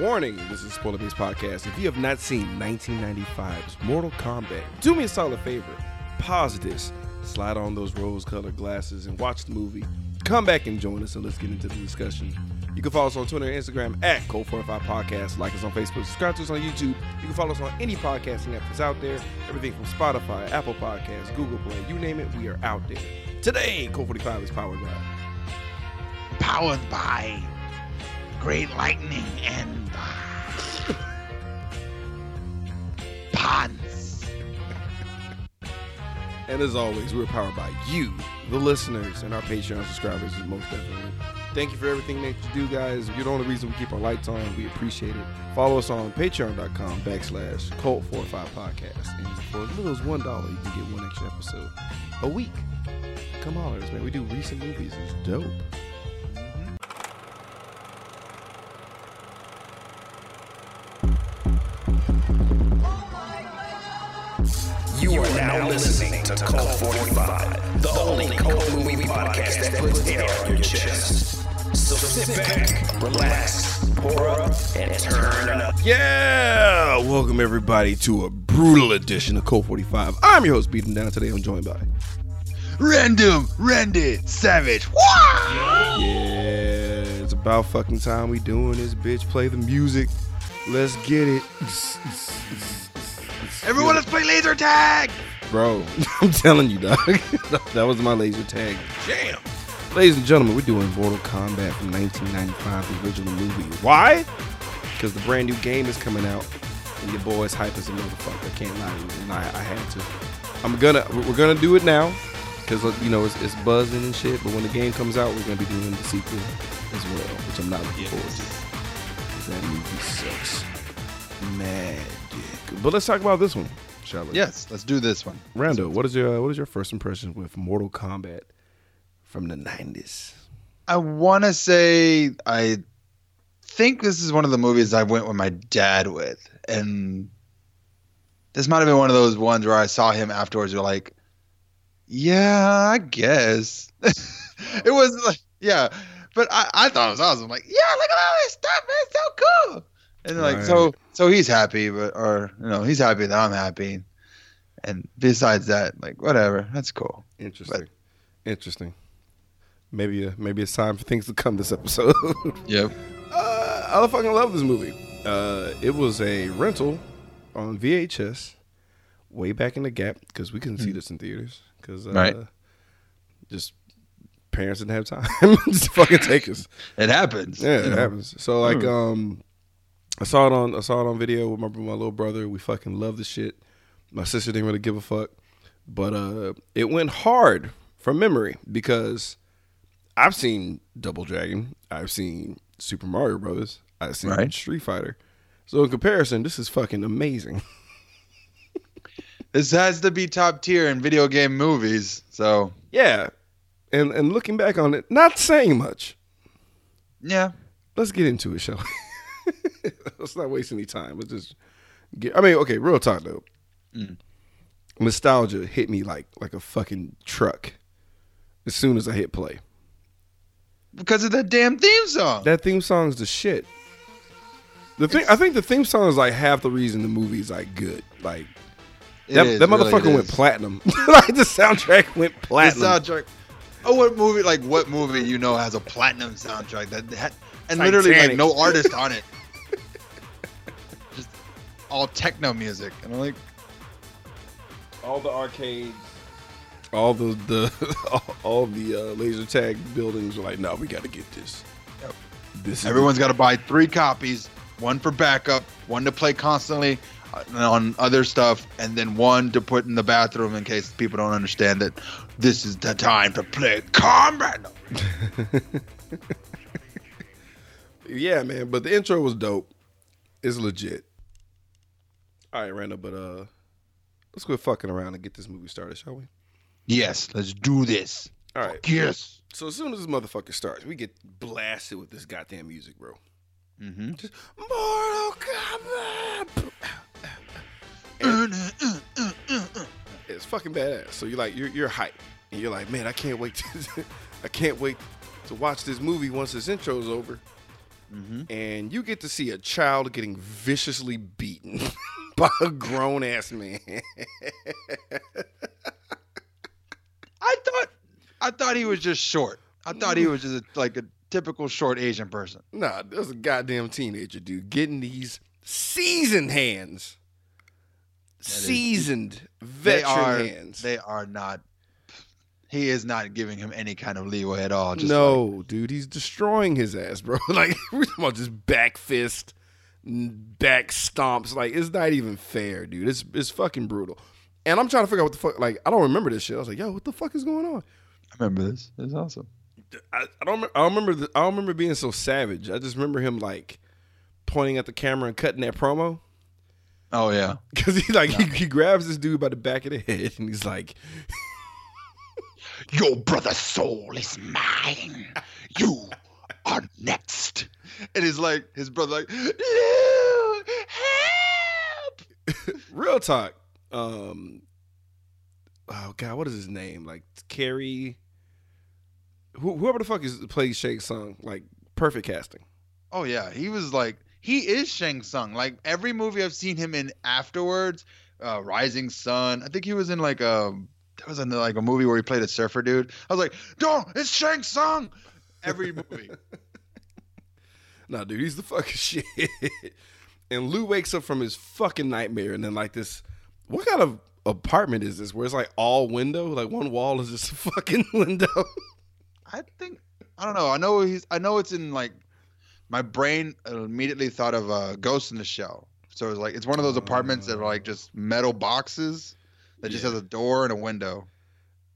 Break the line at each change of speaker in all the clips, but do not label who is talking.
Warning, this is Spoiler Based Podcast. If you have not seen 1995's Mortal Kombat, do me a solid favor. Pause this, slide on those rose colored glasses, and watch the movie. Come back and join us and let's get into the discussion. You can follow us on Twitter and Instagram at Cult45 Podcast. Like us on Facebook. Subscribe to us on YouTube. You can follow us on any podcasting app that's out there. Everything from Spotify, Apple Podcasts, Google Play, you name it, we are out there. Today, Cult45 is powered by
powered by great lightning and uh, ponds.
And as always, we're powered by you, the listeners, and our Patreon subscribers, most definitely. Thank you for everything that you do, guys. You're the only reason we keep our lights on. We appreciate it. Follow us on patreon.com backslash cult45 podcast. And for as little as $1, you can get one extra episode a week. Come on, man. We do recent movies. It's dope.
You are now listening to Cult 45, the only cult movie podcast that puts air on your chest. So sit back, relax, pour up, and turn up.
Yeah! Welcome, everybody, to a brutal edition of Cult 45. I'm your host, Beating Down. Today I'm joined by.
Random, Randy, Savage.
Yeah, it's about fucking time we doing this, bitch. Play the music. Let's get it.
Everyone, let's play laser tag.
Bro, I'm telling you, dog. that was my laser tag. Jam. Ladies and gentlemen, we're doing Mortal Kombat from 1995, the original movie. Why? Because the brand new game is coming out, and your boy's hype as a motherfucker. I can't lie to you, and I, I had to. I'm gonna, we're gonna do it now, because uh, you know it's, it's buzzing and shit. But when the game comes out, we're gonna be doing the sequel as well, which I'm not looking forward to. That movie sucks. Mad dick. But let's talk about this one, shall we?
Yes, let's do this one.
Rando, what is your what is your first impression with Mortal Kombat from the nineties?
I want to say I think this is one of the movies I went with my dad with, and this might have been one of those ones where I saw him afterwards. You're like, yeah, I guess it was like, yeah, but I, I thought it was awesome. Like, yeah, look at all this stuff, man, it's so cool. And like, so so he's happy, but or you know, he's happy that I'm happy. And besides that, like, whatever, that's cool.
Interesting. Interesting. Maybe uh, maybe it's time for things to come this episode.
Yep.
uh, I fucking love this movie. Uh, it was a rental on VHS way back in the gap because we couldn't see this in theaters because uh,
Right.
just parents didn't have time to fucking take us.
It happens.
Yeah, it
know.
happens. So like, um, I saw it on I saw it on video with my my little brother. We fucking love the shit. My sister didn't really give a fuck, but uh, it went hard from memory because I've seen Double Dragon, I've seen Super Mario Brothers, I've seen
Right.
Street Fighter. So in comparison, this is fucking amazing.
This has to be top tier in video game movies. So
yeah, and and looking back on it, not saying much.
yeah,
let's get into it, shall we? let's not waste any time. Let's just get. I mean, okay, real talk though.
Mm.
Nostalgia hit me like like a fucking truck as soon as I hit play.
because of that damn theme song.
That theme song's the shit. The thing, I think the theme song is like half the reason the movie's like good. Like that,
is,
that
really,
motherfucker went
is.
platinum. like the soundtrack went platinum.
The soundtrack. Oh, what movie? Like what movie you know has a platinum soundtrack that had, and literally like no artist on it. Just all techno music, and I'm like,
all the arcades, all the the all, all the uh, laser tag buildings were like, no, we got to get this.
Yep.
This
everyone's got to buy three copies, one for backup, one to play constantly on other stuff, and then one to put in the bathroom in case people don't understand that this is the time to play combat.
yeah, man. But the intro was dope. It's legit. All right, Randall. But uh, let's quit fucking around and get this movie started, shall we?
Yes, let's do this.
All right.
Yes.
So as soon as this motherfucker starts, we get blasted with this goddamn music, bro.
Mm-hmm.
Just Mortal Kombat. It's fucking badass. So you're like, you're you're hyped, and you're like, man, I can't wait to, I can't wait to watch this movie once this intro's over.
Mm-hmm.
and you get to see a child getting viciously beaten by a grown ass man.
I thought I thought he was just short. I thought he was just a, like a typical short Asian person.
nah, there's a goddamn teenager, dude, getting these seasoned hands. Seasoned
They
veteran
are
hands.
they are not. He is not giving him any kind of leeway at all. Just
no, dude, he's destroying his ass, bro. Like we're talking about just back fist, back stomps. Like it's not even fair, dude. It's it's fucking brutal. And I'm trying to figure out what the fuck. Like I don't remember this shit. I was like, yo, what the fuck is going on?
I remember this. It's awesome.
I, I don't. I don't remember. The, I don't remember being so savage. I just remember him like pointing at the camera and cutting that promo
Oh yeah.
because he like he, he grabs this dude by the back of the head and he's like,
Your brother's soul is mine. You are next. And he's like, his brother like, help!
real talk. Um, oh god, what is his name? Like Cary. Whoever the fuck is plays Shang Tsung, like perfect casting.
Oh yeah, he was like, he is Shang Tsung. Like every movie I've seen him in afterwards, uh, Rising Sun. I think he was in like a, there was in like a movie where he played a surfer dude. I was like, no, it's Shang Tsung. Every movie.
No, dude, he's the fucking shit. and Lou wakes up from his fucking nightmare, and then like this, what kind of apartment is this? Where it's like all window, like one wall is just a fucking window.
I think I don't know. I know he's. I know it's in like my brain immediately thought of uh, Ghost in the Shell. So it's like it's one of those apartments that are like just metal boxes that just
Yeah.
has a door and a window.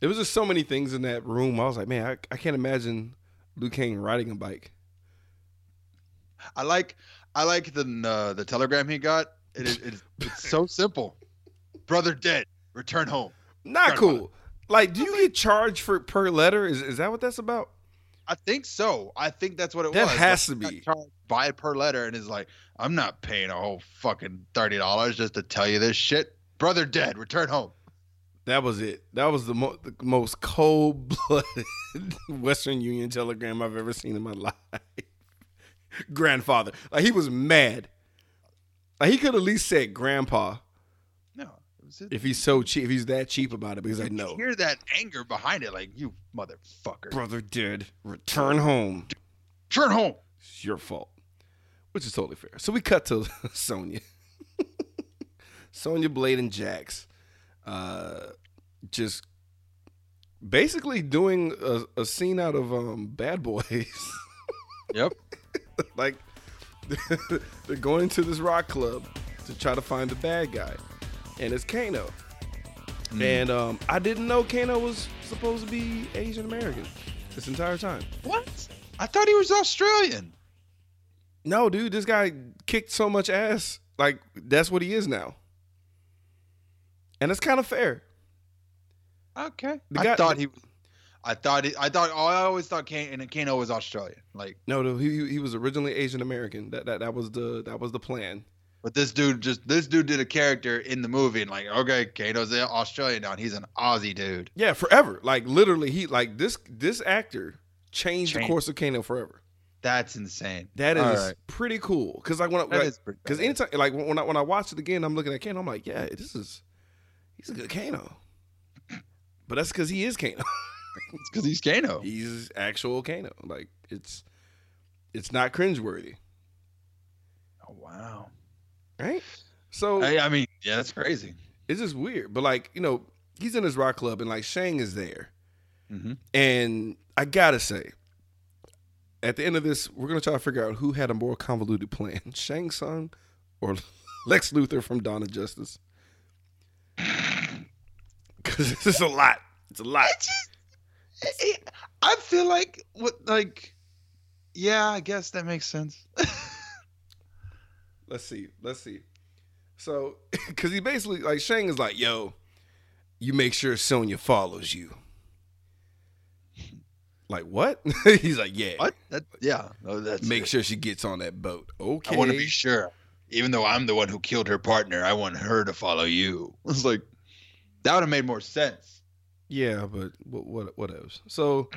there was just so many things in that room. I was like, man, I, I can't imagine Liu Kang riding a bike.
I like I like the uh, the telegram he got. It is it's, it's so simple. Brother dead. Return home.
Not
Grandfather.
cool. Like, do you get charged for per letter? Is is that what that's about?
I think so. I think that's what it
That
was.
That has
Like,
to be.
charged By per letter, and is like, I'm not paying a whole fucking thirty dollars just to tell you this shit. Brother dead. Return home.
That was it. That was the, mo- the most cold blooded Western Union telegram I've ever seen in my life. Grandfather, like he was mad. Like he could at least said grandpa If he's so cheap. If he's that cheap about it, because I know
hear that anger behind it, like you motherfucker.
brother did return home.
Turn home.
It's your fault, which is totally fair. So we cut to Sonya, Sonya Blade and Jax, uh, just basically doing a, a scene out of um, Bad Boys.
Yep.
like they're going to this rock club to try to find the bad guy, and it's Kano. And um, I didn't know Kano was supposed to be Asian American this entire time.
What? I thought he was Australian.
No, dude, this guy kicked so much ass. Like that's what he is now, and it's kind of fair.
Okay.
The
I
guy-
thought he. I thought he, I thought. I always thought Kano, Kano was Australian. Like,
No, no, he he was originally Asian American. That that that was the that was the plan.
But this dude just this dude did a character in the movie and like, okay, Kano's Australian now. He's an Aussie dude.
Yeah, forever. Like literally, he like this this actor changed the course of Kano forever.
That's insane.
That is
right.
pretty cool. Cause like when I, because
badass.
anytime like when I when I watch it again, I'm looking at Kano. I'm like, yeah, this is he's a good Kano. But that's because he is Kano.
It's because he's Kano.
he's actual Kano. Like it's it's not cringeworthy,
Oh wow.
Right? So
I, I mean, yeah, that's crazy.
it's just weird. But like you know, he's in his rock club and like Shang is there,
Mhm.
and I gotta say, at the end of this, we're gonna try to figure out who had a more convoluted plan: Shang Tsung or Lex Luthor from Dawn of Justice. Because this is a lot. It's a lot.
I feel like what like. Yeah, I guess that makes sense.
Let's see. Let's see. So, because he basically like Shang is like, "Yo, you make sure Sonya follows you." Like what? He's like, "Yeah,
what? That yeah. No, that's
make
it.
sure she gets on that boat." Okay.
I want to be sure. Even though I'm the one who killed her partner, I want her to follow you. It's like that would have made more sense.
Yeah, but what what what else? So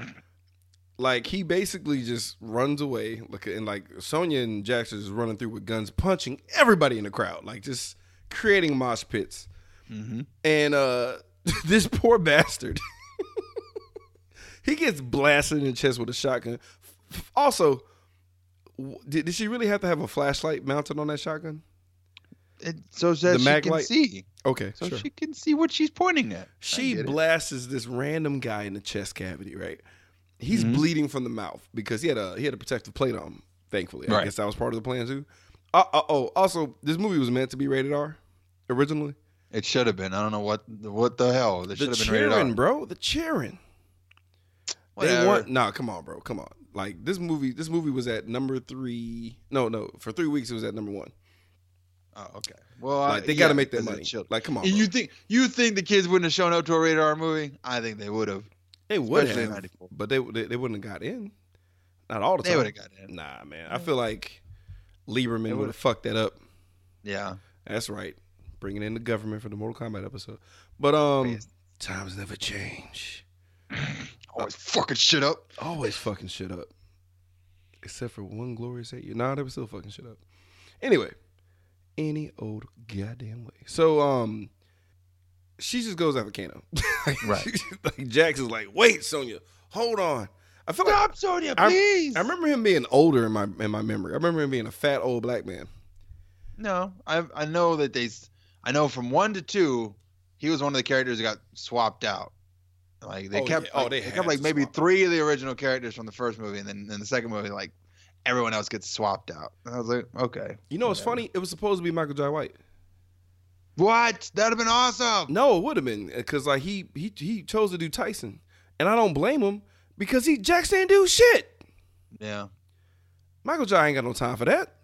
like he basically just runs away, like and like Sonya and Jax is running through with guns, punching everybody in the crowd, like just creating mosh pits. And uh this poor bastard, he gets blasted in the chest with a shotgun. Also, did, did she really have to have a flashlight mounted on that shotgun?
It, so that
The
she can
light?
see.
Okay,
So
sure.
she can see what she's pointing at.
She
it.
blasts this random guy in the chest cavity, right? He's
Mm-hmm.
bleeding from the mouth because he had a he had a protective plate on him. Thankfully, I
Right.
guess that was part of the plan too. Uh, uh, oh, also, this movie was meant to be rated R originally.
It should have been. I don't know what what the hell. It
The
should have been rated
cheering,
R.
bro. The cheering. They
Whatever.
want nah. Come on, bro. Come on. Like this movie. This movie was at number three. No, no. For three weeks, it was at number one.
Oh, okay. Well,
Like
I-
they got to make that money. Like, come on.
And you think you think the kids wouldn't have shown up to a rated R movie? I think they would have.
They would
Especially
have, but they, they, they wouldn't have got in. Not all the
They
time.
would have got in.
Nah, man. I feel like Lieberman would have fucked that up.
Yeah.
That's right. Bringing in the government for the Mortal Kombat episode. But um,
Yes.
times never change.
Always fucking shit up.
Always fucking shit up. Except for one glorious eight year. Nah, they were still fucking shit up. Anyway, any old goddamn way. So um, she just goes after Kano.
Right.
like Jax is like, wait, Sonya, hold on. I feel like
Stop, Sonya,
I-
please.
I remember him being older in my in my memory. I remember him being a fat old black man.
No, I I know that they. I know from one to two, he was one of the characters that got swapped out. Like they
Oh,
kept,
yeah. Oh,
like,
they
they, kept like maybe
swap 'em.
three of the original characters from the first movie, and then in the second movie, like everyone else gets swapped out. And I was like, okay,
You know what's
Whatever.
funny? It was supposed to be Michael Jai White.
What? That'd have been awesome.
No, it would have been because like he he he chose to do Tyson, and I don't blame him because he Jax didn't do shit.
Yeah,
Michael Jai ain't got no time for that.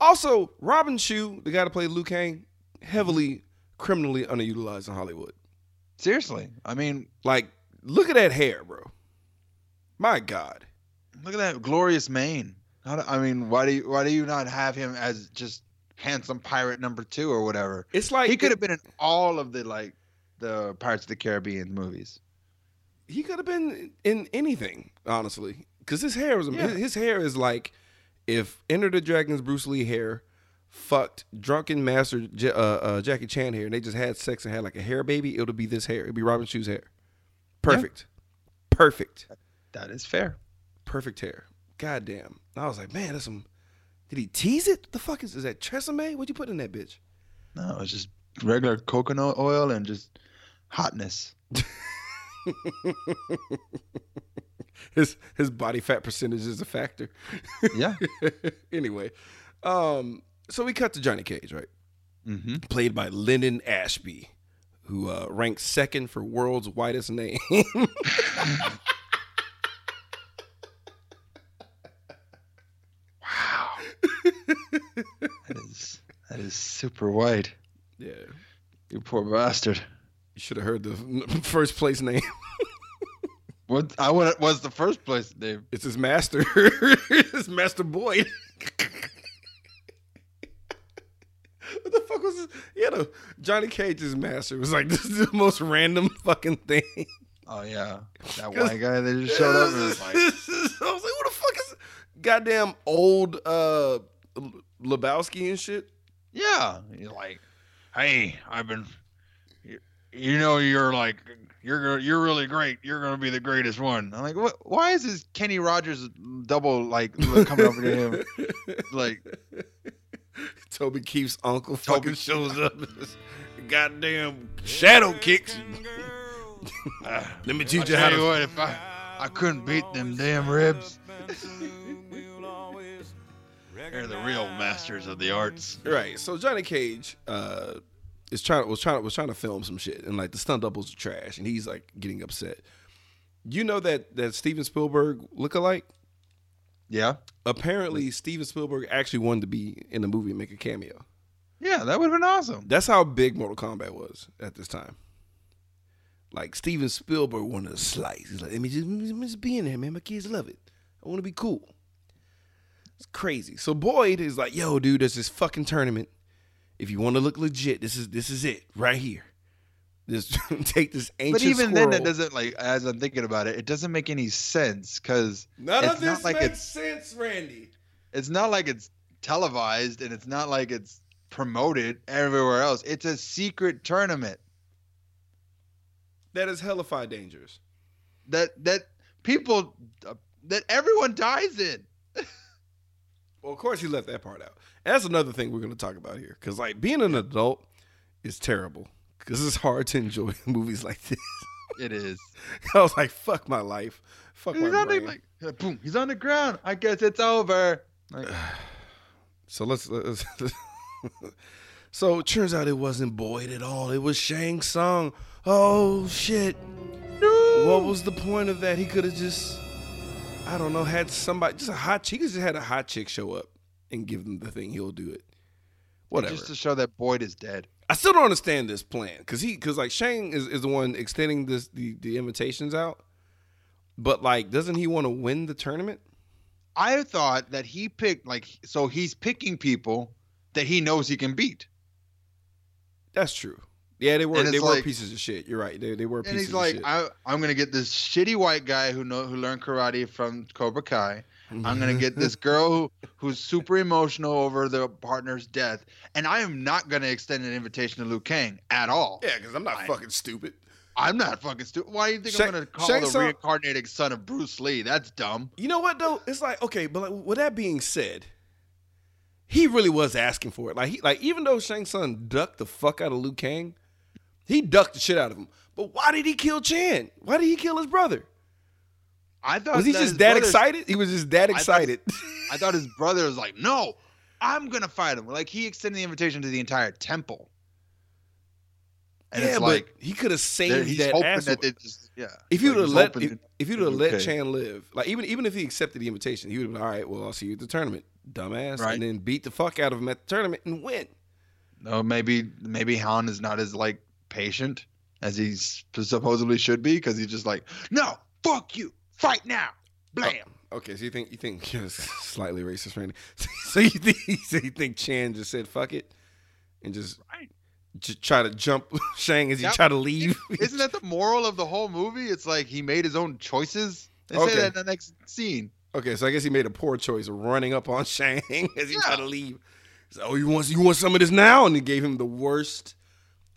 Also, Robin Shou, the guy that played Liu Kang, heavily criminally underutilized in Hollywood.
seriously. I mean,
Like, look at that hair, bro. My God.
look at that glorious mane. How do, I mean, why do you why do you not have him as just handsome pirate number two or whatever?
It's like
He could have been in all of the like the Pirates of the Caribbean movies.
he could have been in anything, honestly, because his hair was
Yeah.
his, his hair is like if Enter the Dragon's Bruce Lee hair fucked drunken master Ja- uh, uh, Jackie Chan hair, and they just had sex and had like a hair baby. It would be this hair. It'd be Robin Shou's hair. Perfect, perfect,
That is fair.
perfect hair. God damn. I was like, man, that's some. Did he tease it? The fuck is is that Tresemme? What'd you put in that bitch?
No, it's just regular coconut oil and just hotness.
His his body fat percentage is a factor.
Yeah.
anyway, um, so we cut to Johnny Cage, right?
mm-hmm.
Played by Linden Ashby, who uh, ranks second for world's whitest name.
That is that is super white.
yeah,
You poor bastard.
you should have heard the first place name.
What I want was the first place name.
It's his master, his master Boyd. what the fuck was this? Yeah, no, Johnny Cage's master was like this is the most random fucking thing.
Oh yeah, that white guy that just showed up. Was like,
I was like, what the fuck is goddamn old uh Lebowski and shit?
yeah, you're like, hey, I've been, you, you know, you're like, you're gonna, you're really great. You're gonna be the greatest one. I'm like, what? Why is this Kenny Rogers double like coming over to him? Like,
Toby Keith's uncle
Toby
fucking shows up. Goddamn shadow kicks. Let me teach you
I'll
how
tell you
to.
what, if I, I couldn't beat them damn ribs. They're the real masters of the arts.
Right. So Johnny Cage uh, is trying was trying was trying to film some shit, and like the stunt doubles are trash, and he's like getting upset. You know that that Steven Spielberg lookalike.
Yeah,
Apparently, Steven Spielberg actually wanted to be in the movie and make a cameo.
yeah, that would have been awesome.
That's how big Mortal Kombat was at this time. Like Steven Spielberg wanted a slice. He's like, let me just, let me just be in there, man. My kids love it. I want to be cool. It's crazy. So Boyd is like, yo, dude, there's this fucking tournament. If you want to look legit, this is this is it right here. Just take this ancient.
But even
squirrel.
then, it doesn't like. As I'm thinking about it, it doesn't make any sense because
None
it's
of
not
this
like
makes
it's-
sense, Randy.
it's not like it's televised and it's not like it's promoted everywhere else. It's a secret tournament
That is hellified dangerous.
that that people uh, that everyone dies in.
Well, of course, he left that part out. And that's another thing we're going to talk about here. Because, like, being an adult is terrible. Because it's hard to enjoy movies like this.
It is.
I was like, fuck my life. Fuck
He's
my brain.
like uh, boom. He's on the ground. I guess it's over. Like,
So let's. let's so it turns out it wasn't Boyd at all. It was Shang Tsung. Oh shit! What was the point of that? He could have just, I don't know, had somebody just a hot chick. Just had a hot chick show up and give him the thing. He'll do it. Whatever.
just to show that Boyd is dead.
I still don't understand this plan because he because like Shang is, is the one extending this the, the invitations out, but like doesn't he want to win the tournament?
I thought that he picked like so he's picking people that he knows he can beat.
That's true. Yeah, they were they
it's
were
like-
pieces of shit. You're right. They they were
And
pieces
he's like,
of shit.
I, I'm gonna get this shitty white guy who know who learned karate from Cobra Kai. I'm gonna get this mm-hmm. girl who, who's super emotional over the partner's death, and I am not gonna extend an invitation to Liu Kang at all.
yeah, because I'm not
I-
fucking stupid.
I'm not fucking stupid. Why do you think
Shang-
I'm gonna call
Shang
the
Tsung-
reincarnated son of Bruce Lee? That's dumb.
You know what though? It's like okay, but like, with that being said, he really was asking for it. Like he like even though Shang Tsung ducked the fuck out of Liu Kang, he ducked the shit out of him. But why did he kill Chan? Why did he kill his brother?
I thought
Was he
that
just that excited? He was just that excited.
I thought his brother was like, "No, I'm gonna fight him." Like he extended the invitation to the entire temple, and
yeah,
it's
but
like
he could have saved that ass.
that just yeah.
if you'd have let if, if you'd have let
okay.
Chan live, like even even if he accepted the invitation, he would have been all right. Well, I'll see you at the tournament, dumbass,
Right.
and then beat the fuck out of him at the tournament and win.
No, maybe maybe Han is not as like patient as he supposedly should be because he's just like, no, fuck you, fight now, oh, blam.
Okay, so you think you think you're slightly racist, Randy? So you think so you think Chan just said fuck it and just
Right.
j- try to jump Shang as he try to leave?
Isn't that the moral of the whole movie? It's like he made his own choices. They
Okay.
say that in the next scene.
okay, so I guess he made a poor choice of running up on Shang as he
Yeah.
tried to leave. So, oh, you want you want some of this now? And he gave him the worst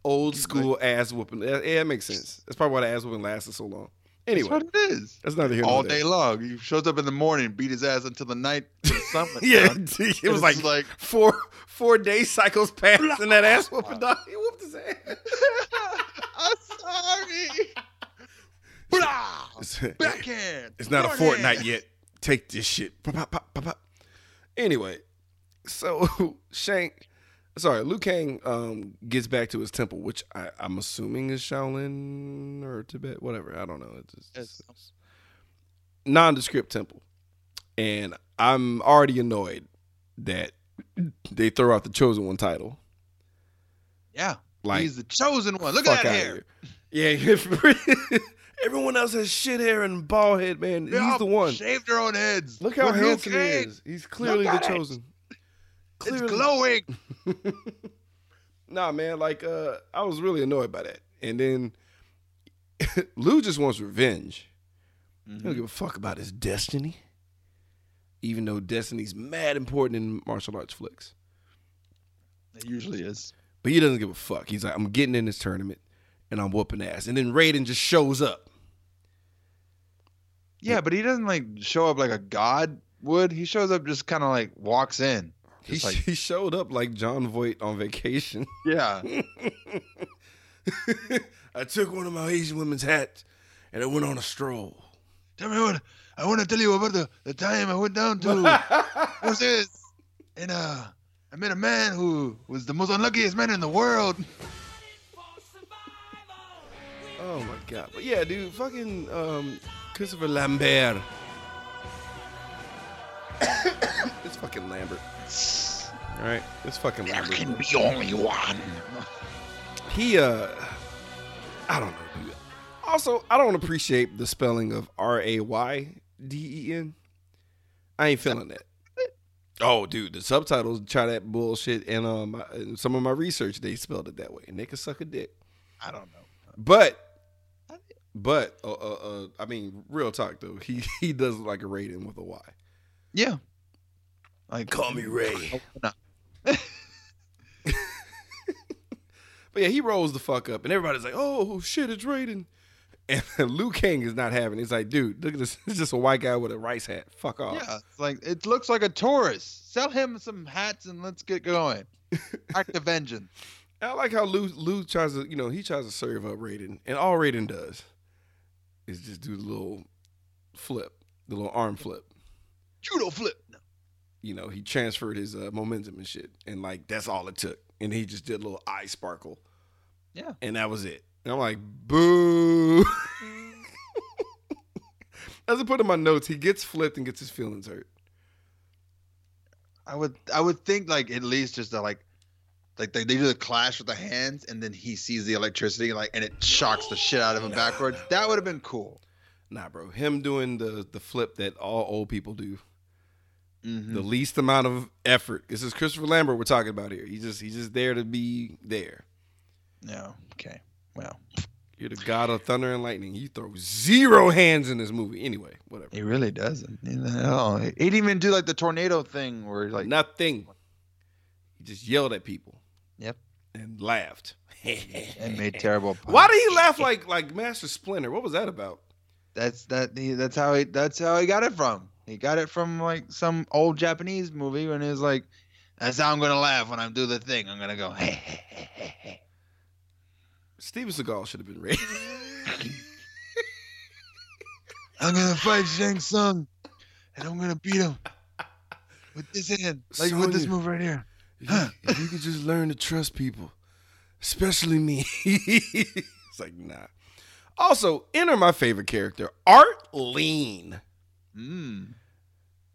old school ass whooping. Yeah, yeah, it makes sense. That's probably why the ass whooping lasted so long. Anyway,
That's what it is.
that's neither here
All day long. He shows up in the morning, beat his ass until the night the
Yeah, it was like,
like-
four four day cycles passed and that ass whooping dog. He whooped his ass.
I'm sorry. Blah!
It's,
Backhand.
it's not a fortnight yet. Take this shit. Pop, pop, pop. Anyway, so Shank, sorry, Liu Kang um, gets back to his temple, which I, I'm assuming is Shaolin or Tibet, whatever. I don't know. It's, just,
Yes.
it's nondescript temple, and I'm already annoyed that they throw out the chosen one title.
Yeah.
Like,
He's the chosen one. Look at that hair.
Yeah, everyone else has shit hair and bald head, man.
They
He's the one.
Shaved their own heads.
Look how
We're
handsome he is. He's clearly the
chosen. it.
Chosen.
It's glowing.
Nah, man, like uh I was really annoyed by that. And then Lou just wants revenge. He
Mm-hmm.
don't give a fuck about his destiny. Even though destiny's mad important in martial arts flicks.
It usually is.
But he doesn't give a fuck. He's like, I'm getting in this tournament and I'm whooping ass. And then Raiden just shows up.
Yeah, but he doesn't like show up like a god would. He shows up just kind of like walks in.
He,
like,
he showed up like Jon Voight on vacation.
yeah.
I took one of my Asian women's hats and I went on a stroll.
Tell me what I want to tell you about the, the time I went down to what's this? And uh I met a man who was the most unluckiest man in the world.
Oh my god. But yeah, dude, fucking um Christopher Lambert. it's fucking Lambert. Alright? It's fucking There Lambert.
Can be only one.
He uh I don't know, dude. Also, I don't appreciate the spelling of R A Y D E N. I ain't feeling that. Oh, dude, the subtitles try that bullshit, and um, in some of my research they spelled it that way, and they can suck a dick.
I don't know.
But but uh, uh, uh, I mean, real talk though, he he does like a rating with a Y.
Yeah. Like
Call me Ray.
Oh,
but yeah, he rolls the fuck up, and everybody's like, "Oh shit, it's Raiden." And Liu Kang is not having. it. He's like, "Dude, look at this. It's just a white guy with a rice hat. Fuck off."
Yeah, it's like it looks like a tourist. Sell him some hats and let's get going. Act of vengeance.
I like how Lou Lou tries to, you know, he tries to serve up Raiden, and all Raiden does is just do the little flip, the little arm flip.
Judo flip. No.
You know, he transferred his uh, momentum and shit, and like that's all it took. And he just did a little eye sparkle,
Yeah.
and that was it. And I'm like, boo. As I put in my notes, he gets flipped and gets his feelings hurt.
I would I would think like at least just to like like they, they do the clash with the hands and then he sees the electricity like and it shocks the shit out of him backwards. That would have been cool.
Nah, bro, him doing the the flip that all old people do.
Mhm.
the least amount of effort. This is Christopher Lambert we're talking about here. He's just he's just there to be there.
No. Okay. Well,
You're the god of thunder and lightning. You throw zero hands in this movie. Anyway, whatever.
he really doesn't. Know, he didn't even do like the tornado thing where like
Nothing. He just yelled at people
Yep.
and laughed.
and made terrible.
Why did he laugh like like Master Splinter? What was that about?
That's that. He, that's how he. That's how he got it from. He got it from like some old Japanese movie when he was like, "That's how I'm gonna laugh when I do the thing. I'm gonna go." Hey, hey, hey, hey, hey.
Steven Seagal should have been raised.
I'm gonna fight Shang Tsung, and I'm gonna beat him with this hand, like with this move right here.
If you, if you could just learn to trust people, especially me. it's like, nah. Also, enter my favorite character, Art Lean.
Mm.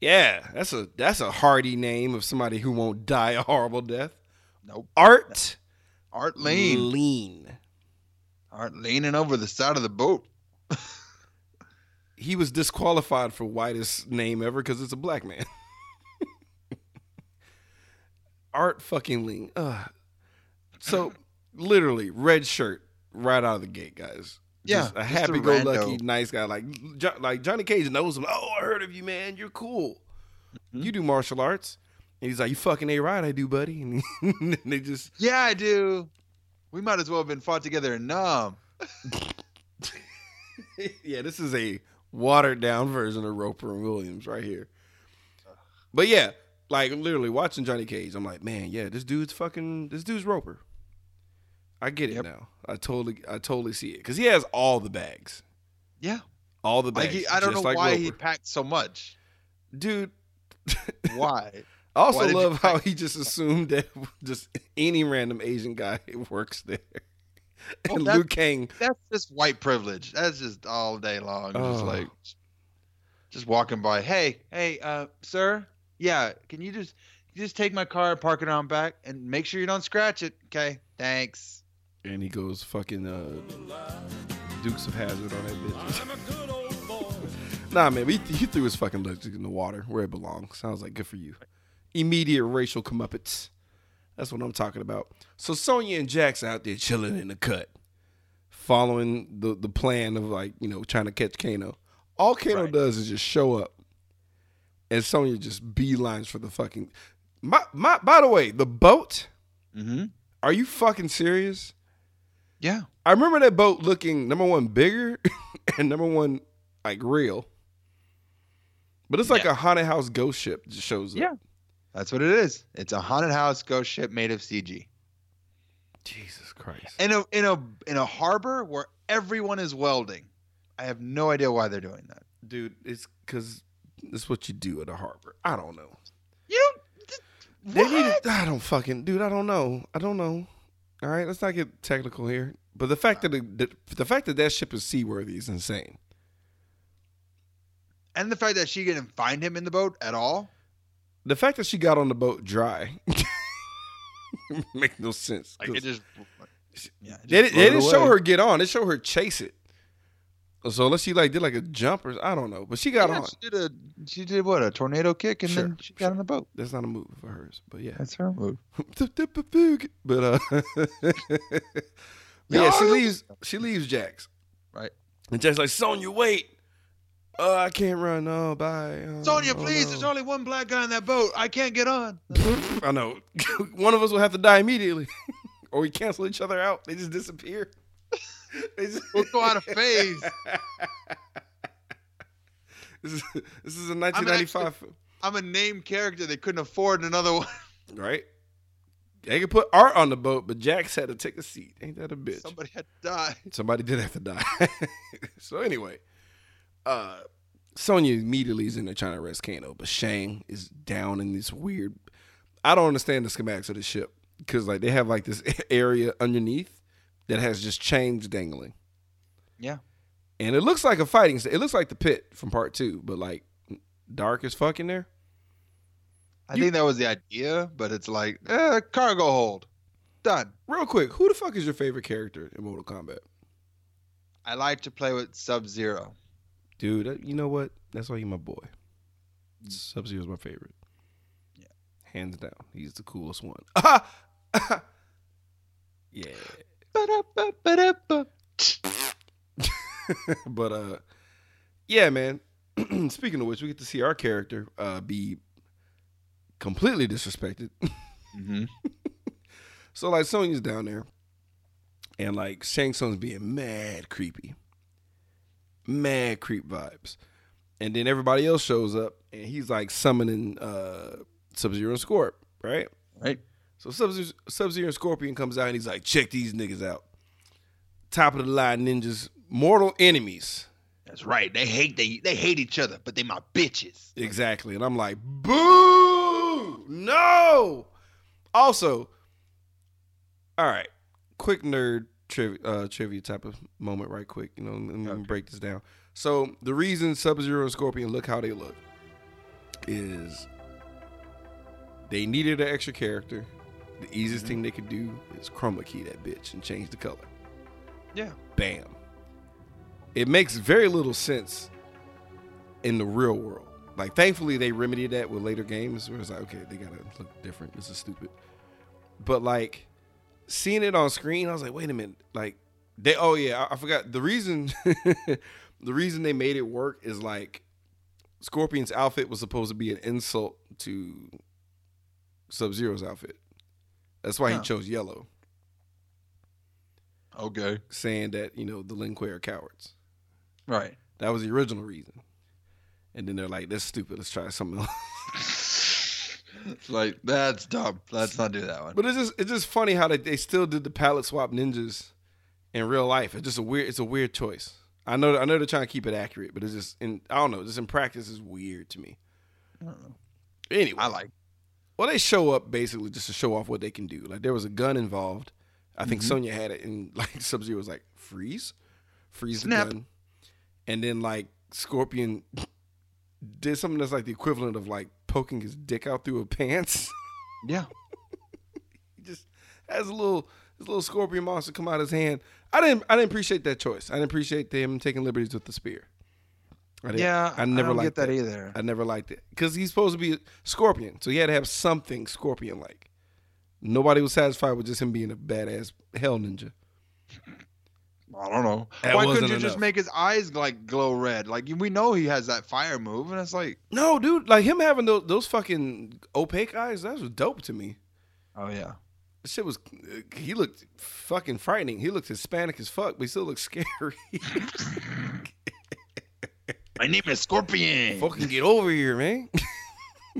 Yeah, that's a that's a hearty name of somebody who won't die a horrible death.
Nope.
Art
Art lean.
Lean.
Art leaning over the side of the boat.
He was disqualified for whitest name ever because it's a black man. Art fucking Lean. Ugh. So literally red shirt right out of the gate, guys.
Yeah,
Just a happy-go-lucky, nice guy. Like, like Johnny Cage knows him. Oh, I heard of you, man. You're cool.
Mm-hmm.
You do martial arts. And he's like, you fucking a right, I do, buddy. And they just
Yeah, I do. We might as well have been fought together in Nam.
yeah, this is a watered down version of Roper and Williams right here. But yeah, like literally watching Johnny Cage, I'm like, man, yeah, this dude's fucking this dude's Roper. I get it
Yep.
now. I totally I totally see it because he has all the bags,
Yeah.
all the
Like
bags.
he, I don't know
like
why he packed so much.
dude.
Why?
I also
Why
love how he just assumed that just any random Asian guy works there.
Well,
and
that-
Liu Kang,
That's just white privilege. That's just all day long. Just
Oh.
like, just walking by. Hey, hey, uh, sir. Yeah, can you just you just take my car, park it on back, and make sure you don't scratch it. Okay, thanks.
And he goes fucking uh, Dukes of Hazzard on that bitch. nah, man, he, he threw his fucking legs in the water where it belongs. Sounds like good for you. Immediate racial comeuppance. That's what I'm talking about. So Sonya and Jax out there chilling in the cut, following the the plan of like you know trying to catch Kano. All Kano
Right.
does is just show up, and Sonya just beelines for the fucking. My my. By the way, the boat.
Mm-hmm.
Are you fucking serious?
Yeah.
I remember that boat looking number one bigger and number one like real. But it's like
Yeah.
a haunted house ghost ship just shows up.
Yeah. That's what it is. It's a haunted house ghost ship made of CG.
Jesus Christ.
In a in a in a harbor where everyone is welding. I have no idea why they're doing that.
Dude, it's cause it's what you do at a harbor. I don't know.
You don't.
They need
What?
I don't fucking dude, I don't know. I don't know. All right, let's not get technical here. But the fact that it, the, the fact that that ship is seaworthy is insane.
And the fact that she didn't find him in the boat at all.
The fact that she got on the boat dry makes no sense.
Like it just. Yeah, it
They,
just
they
floated
didn't show her get on. They show her chase it. So unless she like did like a jump or I don't know, but she got
Yeah,
on.
She did a. She did what? A tornado kick, and
Sure,
then she got on the boat.
That's not a move for hers, but yeah.
That's her move.
but uh, Yeah, she leaves. She leaves Jax,
Right.
and Jax like Sonya, wait. Uh, I can't run. Oh, bye. Oh,
Sonya,
oh,
please.
no."
There's only one black guy in that boat. I can't get on.
I know. One of us will have to die immediately, or we cancel each other out. They just disappear. They just-
We'll go out of phase.
this, is, this is a 1995,
I'm a named character. They couldn't afford another one.
right? They could put Art on the boat, but Jax had to take a seat. Ain't that a bitch?
Somebody had to die.
Somebody did have to die. so anyway, uh Sonya immediately is in there trying to arrest Kano, but Shang is down in this weird. I don't understand the schematics of the ship because like they have like this area underneath that has just chains dangling,
Yeah.
and it looks like a fighting. It looks like the pit from part two, but like dark as fuck in there.
I
You-
think that was the idea, but it's like, eh, cargo hold. Done.
Real quick, who the fuck is your favorite character in Mortal Kombat?
I like to play with Sub Zero.
Dude, you know what? That's why you my boy. Sub Zero's my favorite.
Yeah.
Hands down. He's the coolest one. yeah. but uh yeah, man. Speaking of which, we get to see our character uh be completely disrespected.
hmm
So like Sonya's down there, and like Shang Tsung's being mad creepy, mad creep vibes, and then everybody else shows up, and he's like summoning uh Sub Zero and Scorp, right?
Right.
So Sub Zero and Scorpion comes out, and he's like, check these niggas out, top of the line ninjas, mortal enemies.
That's right. They hate they they hate each other, but they my bitches.
Exactly. And I'm like, boo! No! Also, all right, quick nerd trivia, uh, trivia type of moment, right quick. You know, let me
Okay.
break this down. So, the reason Sub Zero and Scorpion look how they look is they needed an extra character. The easiest thing they could do is chroma key that bitch and change the color.
Yeah.
Bam. It makes very little sense in the real world. Like, thankfully, they remedied that with later games where it's like, okay, they gotta look different. This is stupid. But like, seeing it on screen, I was like, wait a minute. Like, they, oh yeah, I, I forgot the reason. the reason they made it work is like, Scorpion's outfit was supposed to be an insult to Sub Zero's outfit. That's why he chose yellow,
Okay.
saying that you know the Lin Kuei are cowards.
Right.
That was the original reason. And then they're like, "That's stupid. Let's try something else."
It's like that's dumb. Let's not do that one.
but it's just it's just funny how they, they still did the palette swap ninjas in real life. It's just a weird it's a weird choice. I know I know they're trying to keep it accurate, but it's just in I don't know, just in practice is weird to me.
I don't know.
Anyway,
I like.
Well they show up basically just to show off what they can do. Like there was a gun involved. I think mm-hmm. Sonya had it, and like Sub Zero was like freeze, freeze
Snap.
the gun, and then like Scorpion did something that's like the equivalent of like poking his dick out through a pants.
Yeah.
he just has a little this little scorpion monster come out of his hand. I didn't I didn't appreciate that choice. I didn't appreciate them taking liberties with the spear. I
Yeah.
I never liked
get that, either.
I never liked it because he's supposed to be a scorpion, so he had to have something scorpion like. Nobody was satisfied with just him being a badass hell ninja.
I don't know.
That
Why couldn't you just make his eyes like glow red? Like we know he has that fire move, and it's like,
No, dude, like him having those, those fucking opaque eyes, that was dope to me.
oh yeah.
This shit was. Uh, he looked fucking frightening. He looked Hispanic as fuck, but he still looked scary.
My name is Scorpion.
fucking get over here, man.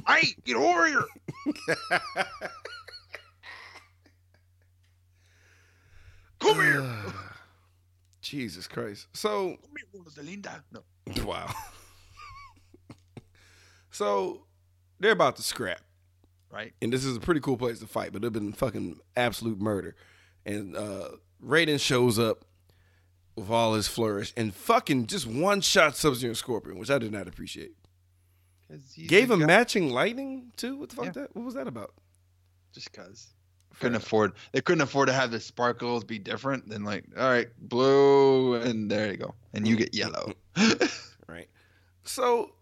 Hey, get over here. Come here.
Jesus Christ. So
Come here, Rosalinda. No.
wow. so they're about to scrap.
Right.
and this is a pretty cool place to fight, but it'd been fucking absolute murder. And uh Raiden shows up with all his flourish and fucking just one shot Sub Zero Scorpion, which I did not appreciate. Gave him matching lightning too. What the fuck
Yeah.
that? What was that about?
just cause couldn't afford. They couldn't afford to have the sparkles be different. than like, all right, blue, and there you go, and you get yellow.
Right. So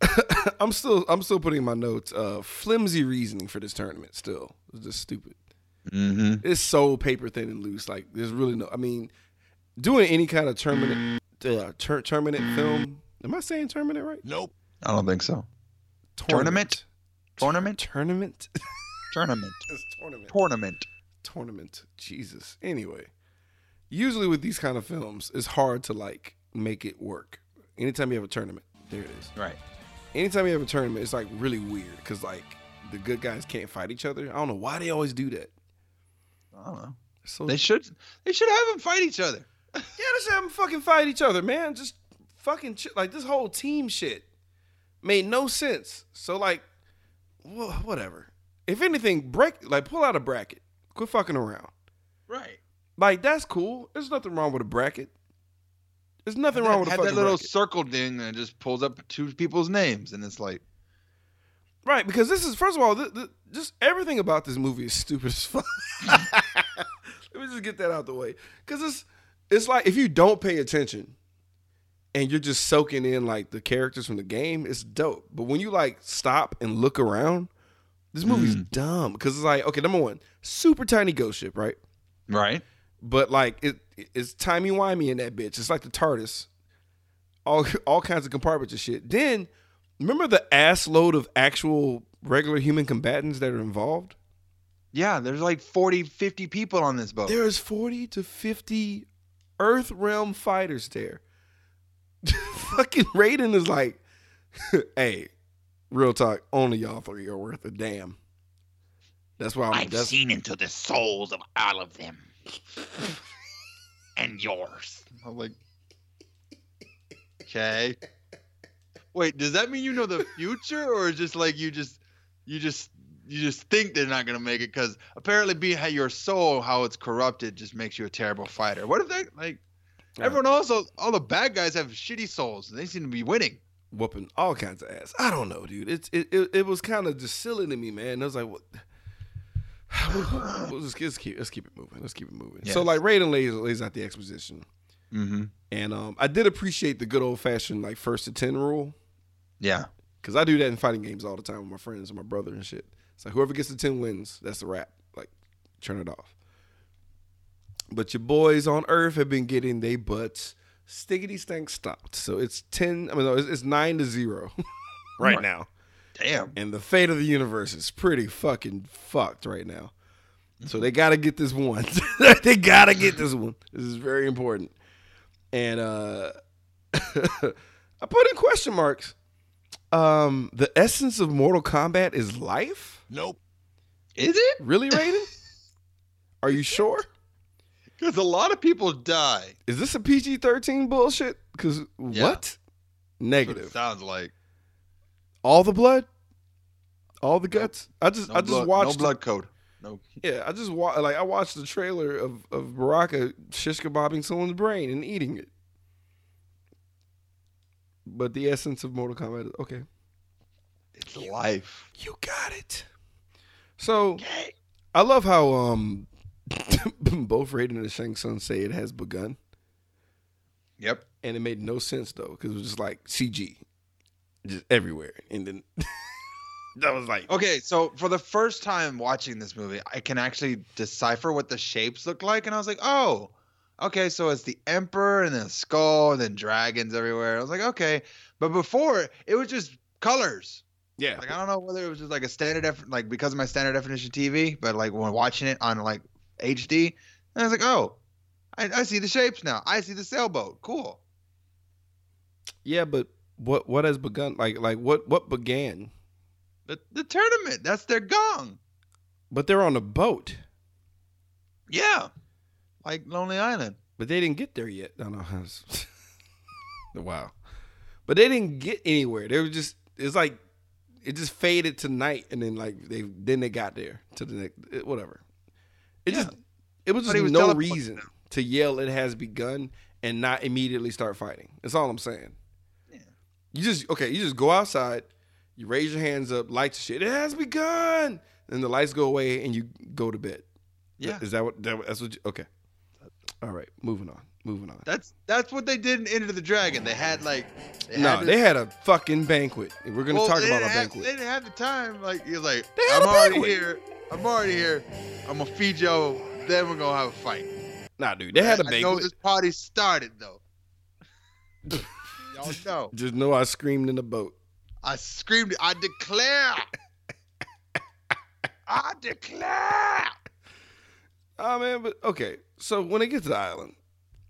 I'm still I'm still putting my notes. Uh, flimsy reasoning for this tournament. Still, it's just stupid.
Mm-hmm.
It's so paper thin and loose. Like there's really no. I mean, doing any kind of terminate uh, ter- terminate film. Am I saying terminate right?
Nope.
I don't think so. Tournament? Tournament?
Tournament.
Tournament.
it's tournament.
Tournament.
tournament. Jesus. Anyway, usually with these kind of films, it's hard to like make it work. Anytime you have a tournament, there it is.
Right.
Anytime you have a tournament, it's like really weird because like the good guys can't fight each other. I don't know why they always do that.
I don't know.
So
They should. They should have them fight each other.
Yeah, should have them fucking fight each other, man. Just fucking ch- like this whole team shit made no sense. So like, wha- whatever. If anything, break like pull out a bracket. Quit fucking around.
Right.
Like that's cool. There's nothing wrong with a bracket. There's nothing wrong with a
have
fucking
that little
bracket.
circle thing that just pulls up two people's names, and it's like,
Right, because this is first of all, th- th- just everything about this movie is stupid as fuck. Let me just get that out the way, because it's it's like if you don't pay attention and you're just soaking in like the characters from the game, it's dope. But when you like stop and look around, this movie's mm. dumb because it's like okay, number one, super tiny ghost ship, right?
right.
But like it, it's timey wimey in that bitch. It's like the TARDIS, all all kinds of compartments and shit. Then remember the ass load of actual regular human combatants that are involved.
Yeah, there's like 40, 50 people on this boat.
There is forty to fifty Earth realm fighters there. Fucking Raiden is like, hey, real talk. Only y'all three are worth a damn. That's why I'm.
I've
That's,
seen into the souls of all of them. and yours.
I'm like, okay. Wait, does that mean you know the future, or is just like you just, you just, you just think they're not gonna make it? Because apparently, being how your soul, how it's corrupted, just makes you a terrible fighter. What if they like?
Yeah.
Everyone also, all the bad guys have shitty souls, and they seem to be winning.
whooping all kinds of ass. I don't know, dude. It's it it, it was kind of just silly to me, man. I was like, what? We'll just, let's keep let's keep it moving. Let's keep it moving. So like Raiden lays lays out the exposition,
Mm-hmm.
and um, I did appreciate the good old fashioned like first to ten rule
Yeah.
because I do that in fighting games all the time with my friends and my brother and shit. It's like whoever gets the ten wins, that's the wrap. Like turn it off. But your boys on Earth have been getting their butts stickety stank stopped. So it's ten. I mean, no, it's, it's nine to zero right
Right.
now.
Damn.
And the fate of the universe is pretty fucking fucked right now. So they got to get this one. they got to get this one. This is very important. And uh I put in question marks. Um the essence of Mortal Kombat is life?
Nope.
Is it?
Really, Raiden? Are you sure?
Because a lot of people die.
Is this a PG-13 bullshit? Cuz
Yeah.
what?
That's what it
Negative.
sounds like.
All the blood? All the guts? I just
No
I just
blood,
watched
no blood code. No.
Yeah, I just wa- like I watched the trailer of of Baraka shish kebabbing someone's brain and eating it. But the essence of Mortal Kombat okay.
It's life.
You got it. So I love how um both Raiden and the Shang Tsung say it has begun,
Yep.
and it made no sense though because it was just like CG, just everywhere, and then that was like
Okay, so for the first time watching this movie, I can actually decipher what the shapes look like, and I was like, oh, okay, so it's the emperor and then skull and then dragons everywhere. I was like, okay, but before it was just colors.
Yeah,
Like I don't know whether it was just like a standard def- like because of my standard definition TV, but like when watching it on like HD, I was like, oh, I, I see the shapes now. I see the sailboat. Cool.
yeah, but what what has begun? Like like what what began?
The the tournament. That's their gong.
But they're on a boat.
Yeah. Like Lonely Island.
But they didn't get there yet. No, no. wow. But they didn't get anywhere. They were just. It's like it just faded to night, and then like they then they got there to the next whatever. It just it was
But
just
was
no reason
them.
to yell it has begun and not immediately start fighting. That's all I'm saying.
Yeah.
You just okay. You just go outside. You raise your hands up, lights shit. It has begun. And the lights go away, and you go to bed.
Yeah.
Is that what? That, that's what. You, okay. All right. Moving on. Moving on.
That's that's what they did in Enter the Dragon. They had like they
No,
had
they had a fucking banquet. We're gonna
well,
talk about a banquet.
They didn't have the time. Like he was like, I'm already
banquet.
here. I'm already here. I'm gonna feed y'all. Then we're gonna have a fight.
Nah, dude, they had a
I know
banquet.
this party started though. y'all know.
Just know I screamed in the boat.
I screamed. I declare. I declare.
Oh man, but okay. So when they get to the island,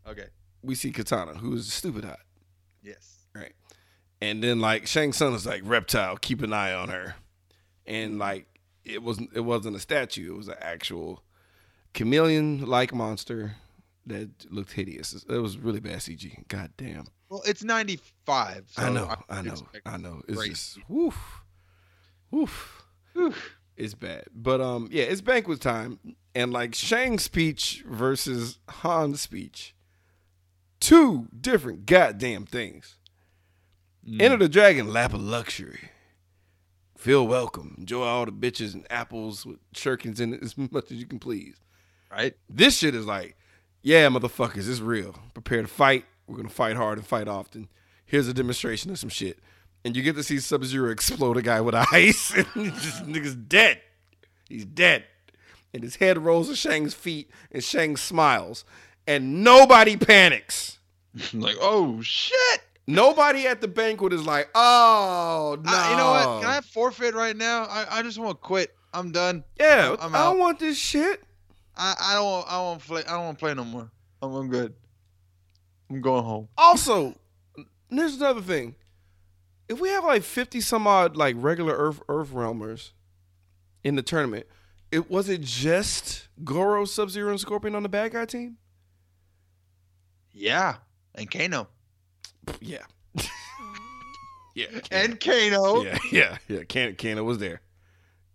Okay.
we see Katana, who is stupid hot,
Yes.
right? And then like Shang Tsung is like reptile, keep an eye on her, and like it wasn't it wasn't a statue, it was an actual chameleon like monster that looked hideous. It was really bad CG. God damn.
Well, it's 95. So
I know,
I
I know, I know. It's
great.
just woof, woof. It's bad, but um, yeah, it's banquet time, and like Shang's speech versus Han's speech, two different goddamn things. Mm. Enter the dragon, lap of luxury. Feel welcome. Enjoy all the bitches and apples with shirkins in it as much as you can please.
Right.
This shit is like, yeah, motherfuckers, it's real. Prepare to fight. We're gonna fight hard and fight often. Here's a demonstration of some shit. And you get to see Sub Zero explode a guy with ice, and just nigga's dead. He's dead. And his head rolls to Shang's feet, and Shang smiles. And nobody panics.
like, oh shit.
Nobody at the banquet is like, oh no.
I- you know what? Can I forfeit right now? I, I just want to quit. I'm done.
yeah,
I'm
I don't want this shit.
I, I don't want. I don't want to play. I don't want to play no more. I'm, I'm good. I'm going home.
Also, there's another thing. If we have like fifty some odd like regular Earth Earth realmers in the tournament, it was it just Goro, Sub Zero, and Scorpion on the bad guy team?
Yeah. And Kano.
Yeah. yeah.
And Kano.
yeah, yeah, yeah. Can Kano was there.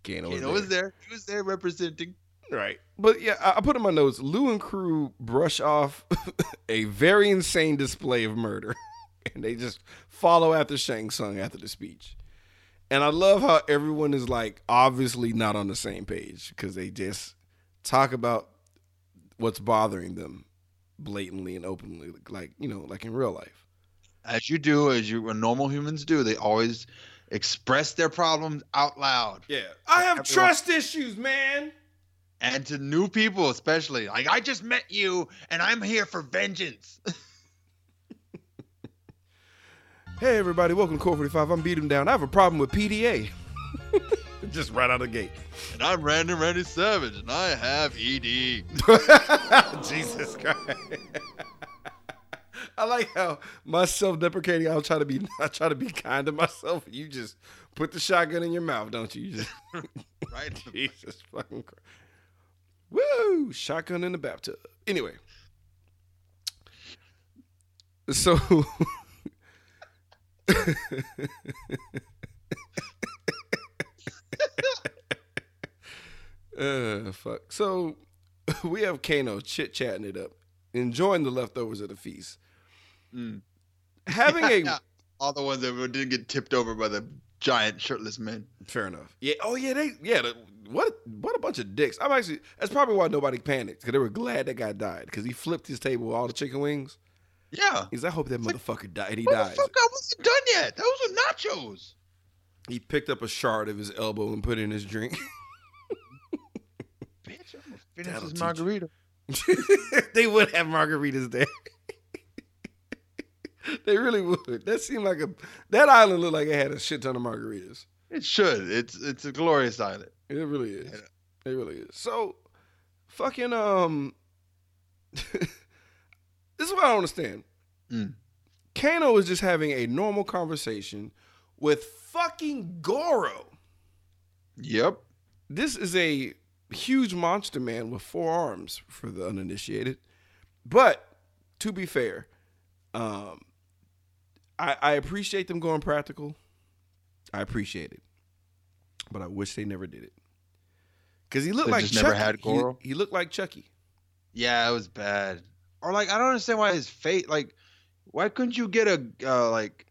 Kano,
Kano was there. He was there representing.
Right. But yeah, I I put in my notes, Lou and crew brush off a very insane display of murder. and they just follow after Shang Tsung after the speech. And I love how everyone is like obviously not on the same page because they just talk about what's bothering them blatantly and openly, like, you know, like in real life.
As you do, as you what normal humans do, they always express their problems out loud.
Yeah. I have
Everyone-
trust issues, man.
And to new people, especially. Like, I just met you and I'm here for vengeance.
Hey everybody, welcome to Cult 45. I'm beat him down. I have a problem with PDA. just right out of the gate.
and I'm Randy Randy Savage and I have ED.
Jesus Christ. I like how my self-deprecating. I'll try to be. I try to be kind to myself. You just put the shotgun in your mouth, don't you? You just
Right?
Jesus fucking Christ. Woo! Shotgun in the bathtub. Anyway, so uh, fuck. So we have Kano chit chatting it up, enjoying the leftovers of the feast.
Mm.
Having a
All the ones that didn't get tipped over by the giant shirtless men.
Fair enough. Yeah. Oh yeah. They yeah. The, what what a bunch of dicks. I'm actually that's probably why nobody panicked because they were glad that guy died because he flipped his table with all the chicken wings.
Yeah.
He's I hope that motherfucker died. He
died. fuck? I wasn't done yet. Those were nachos.
He picked up a shard of his elbow and put it in his drink.
Bitch, I'm gonna finish
That'll
this
teach
margarita.
they would have margaritas there. they really would. That seemed like a that island looked like it had a shit ton of margaritas.
It should. It's it's a glorious island.
It really is. It really is. So, fucking um, this is what I don't understand.
Mm.
Kano is just having a normal conversation with fucking Goro.
Yep.
This is a huge monster man with four arms for the uninitiated. But to be fair, um, I, I appreciate them going practical. I appreciate it, but I wish they never did it. Cause he looked
They
like
just
Chucky.
never had
He-
Goro?
He, looked like Chucky.
Yeah, it was bad. Or like, I don't understand why his fate. Like, why couldn't you get a uh, like,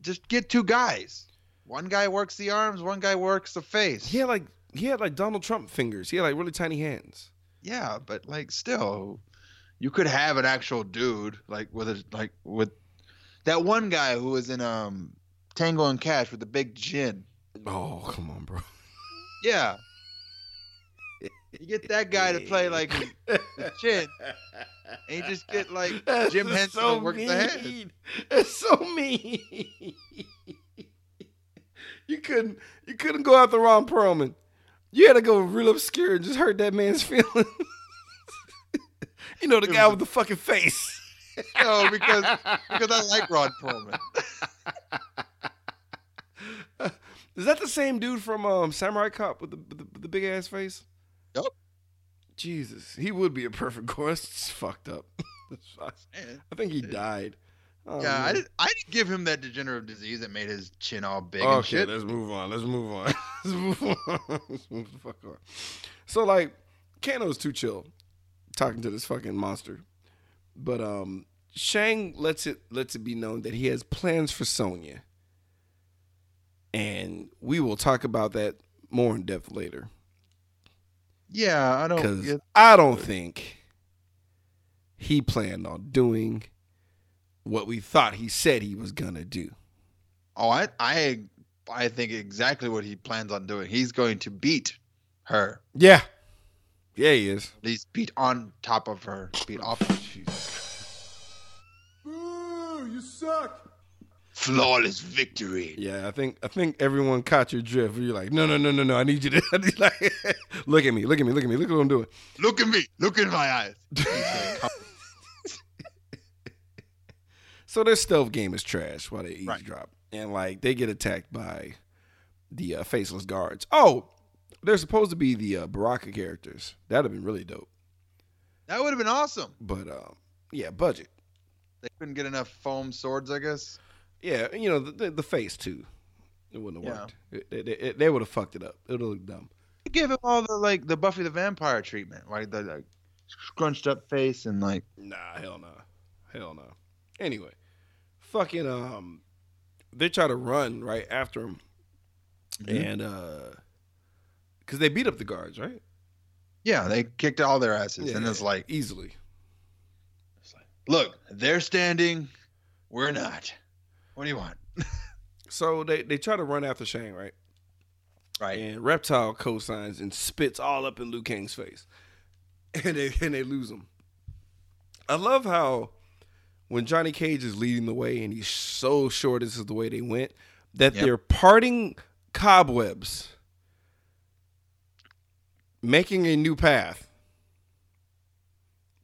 just get two guys? One guy works the arms, one guy works the face.
He had like he had like Donald Trump fingers. He had like really tiny hands.
Yeah, but like, still, you could have an actual dude like with a like with that one guy who was in um Tango and Cash with the big chin.
Oh come on, bro.
Yeah. You get that guy to play like chin, and you just get like
That's
Jim Henson
so
work the head.
That's so mean. you couldn't you couldn't go after Ron Perlman. You had to go real obscure and just hurt that man's feelings. you know the guy with the fucking face.
No, because because I like Ron Perlman.
Is that the same dude from um, Samurai Cop with the, with the, with the big ass face?
Yup.
Jesus, he would be a perfect course. It's fucked up. It's fine.
Man.
I think he died. Oh,
Yeah, I didn't. I didn't give him that degenerative disease that made his chin all big and
Okay,
shit.
let's move on. Let's move on. let's move on. let's move the fuck on. So like, Kano's too chill, talking to this fucking monster, but um, Shang lets it lets it be known that he has plans for Sonya, and we will talk about that more in depth later.
Yeah, I don't.
Because I don't think he planned on doing what we thought he said he was gonna do.
oh, I, I, I think exactly what he plans on doing. He's going to beat her.
Yeah, yeah, he is.
At least beat on top of her. Beat off.
you suck.
Flawless victory.
Yeah, I think I think everyone caught your drift. You're like, no, no, no, no, no. I need you to I need, like, look at me, look at me, look at me, look at what I'm doing.
Look at me. Look in my eyes.
So their stealth game is trash while they
Right.
eavesdrop, and like they get attacked by the uh, faceless guards. Oh, they're supposed to be the uh, Baraka characters. That'd have been really dope.
that would have been awesome.
But um, yeah, budget.
They couldn't get enough foam swords, I guess.
Yeah, you know the the, the face too. It wouldn't have
Yeah.
worked. It- it- it- they would have fucked it up. It would have looked dumb.
Give him all the like the Buffy the Vampire treatment, right? The like scrunched up face and like
Nah, hell no. Hell no. Anyway, fucking um they try to run right after him.
Mhm.
And uh cuz they beat up the guards, right?
yeah, they kicked all their asses, and it's like,
easily.
It's like, look, they're standing, we're not. What do you want?
So they they try to run after Shang, right?
Right.
And Reptile co-signs and spits all up in Liu Kang's face. And they and they lose him. I love how when Johnny Cage is leading the way and he's so sure this is the way they went, that
Yep.
they're parting cobwebs, making a new path.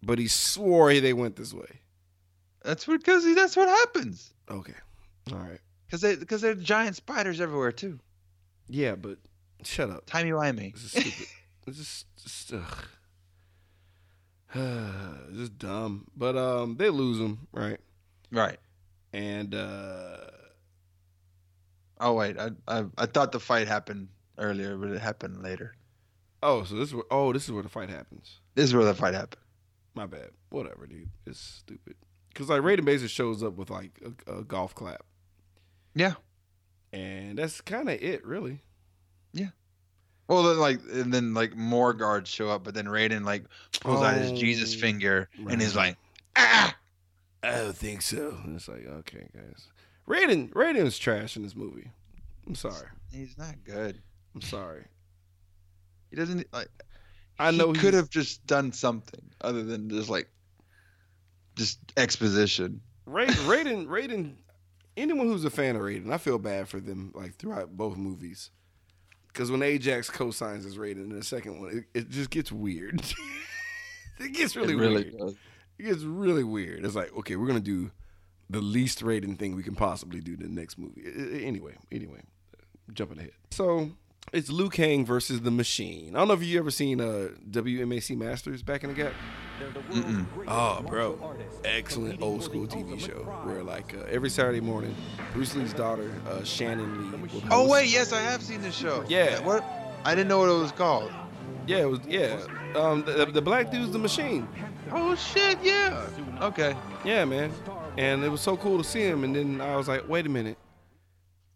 But he swore they went this way.
That's what because that's what happens.
Okay. All right.
Because they because there's giant spiders everywhere too.
Yeah, but shut up.
Timey wimey.
This is stupid. this is just, ugh. is dumb. But um, they lose him, right?
Right.
And uh,
Oh wait, I, I I thought the fight happened earlier, but it happened later.
oh, so this is where, oh, this is where the fight happens.
This is where the fight happened.
My bad. Whatever, dude. It's stupid. Cause like Raiden Basis shows up with like a, a golf clap,
Yeah.
and that's kind of it, really.
Well, then like and then like more guards show up, but then Raiden like pulls out his Jesus
Oh,
finger and he's like, ah.
I don't think so. And it's like, okay, guys. Raiden, Raiden's trash in this movie. I'm sorry.
He's not good.
I'm sorry.
He doesn't like.
I know
he could have just done something other than just like just exposition.
Ra- Raiden, Raiden, anyone who's a fan of Raiden, I feel bad for them like throughout both movies. Because when Ajax co-signs his rating in the second one, it, it just gets weird. it gets really,
it really
weird.
does.
It gets really weird. It's like, okay, we're gonna do the least Raiden thing we can possibly do in the next movie. Anyway, anyway, jumping ahead. So it's Liu Kang versus the Machine. I don't know if you ever seen uh, WMAC Masters back in the gap. Oh, bro, excellent old school TV show where like uh, every Saturday morning, Bruce Lee's daughter uh, Shannon Lee. Would
Oh wait, yes, I have seen this show.
Yeah.
What? I didn't know what it was called.
yeah, it was yeah. Um, the, the black dude's the Machine.
Oh shit, yeah. Okay.
Yeah, man. And it was so cool to see him. And then I was like, wait a minute.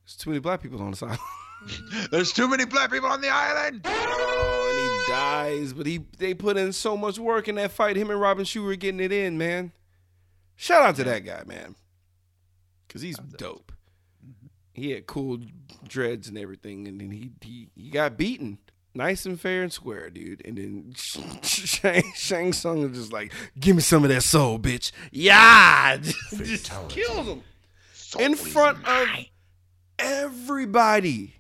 There's too many black people on the side.
There's too many black people on the island.
Dies. But he they put in so much work in that fight. Him and Robin Shou getting it in, man. Shout out to that guy, man. Because he's dope. He had cool dreads and everything. And then he, he, he got beaten. nice and fair and square, dude. And then Shang, Shang Tsung is just like, give me some of that soul, bitch. Yeah, just, just kills him in front of everybody.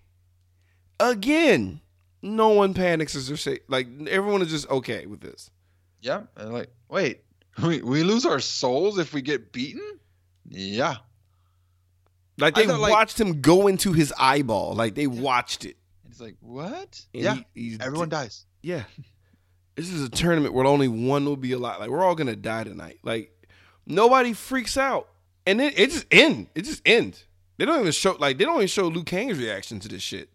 Again, no one panics as they're say like everyone is just okay with this.
Yeah. And like, wait, we, we lose our souls if we get beaten? Yeah.
Like they
thought, like-
watched him go into his eyeball. Like they watched it.
And It's like, what?
And
yeah.
he-
Everyone dies.
Yeah. This is a tournament where only one will be alive. Like we're all gonna die tonight. Like nobody freaks out. And then it just end. It just ends. They don't even show like they don't even show Liu Kang's reaction to this shit.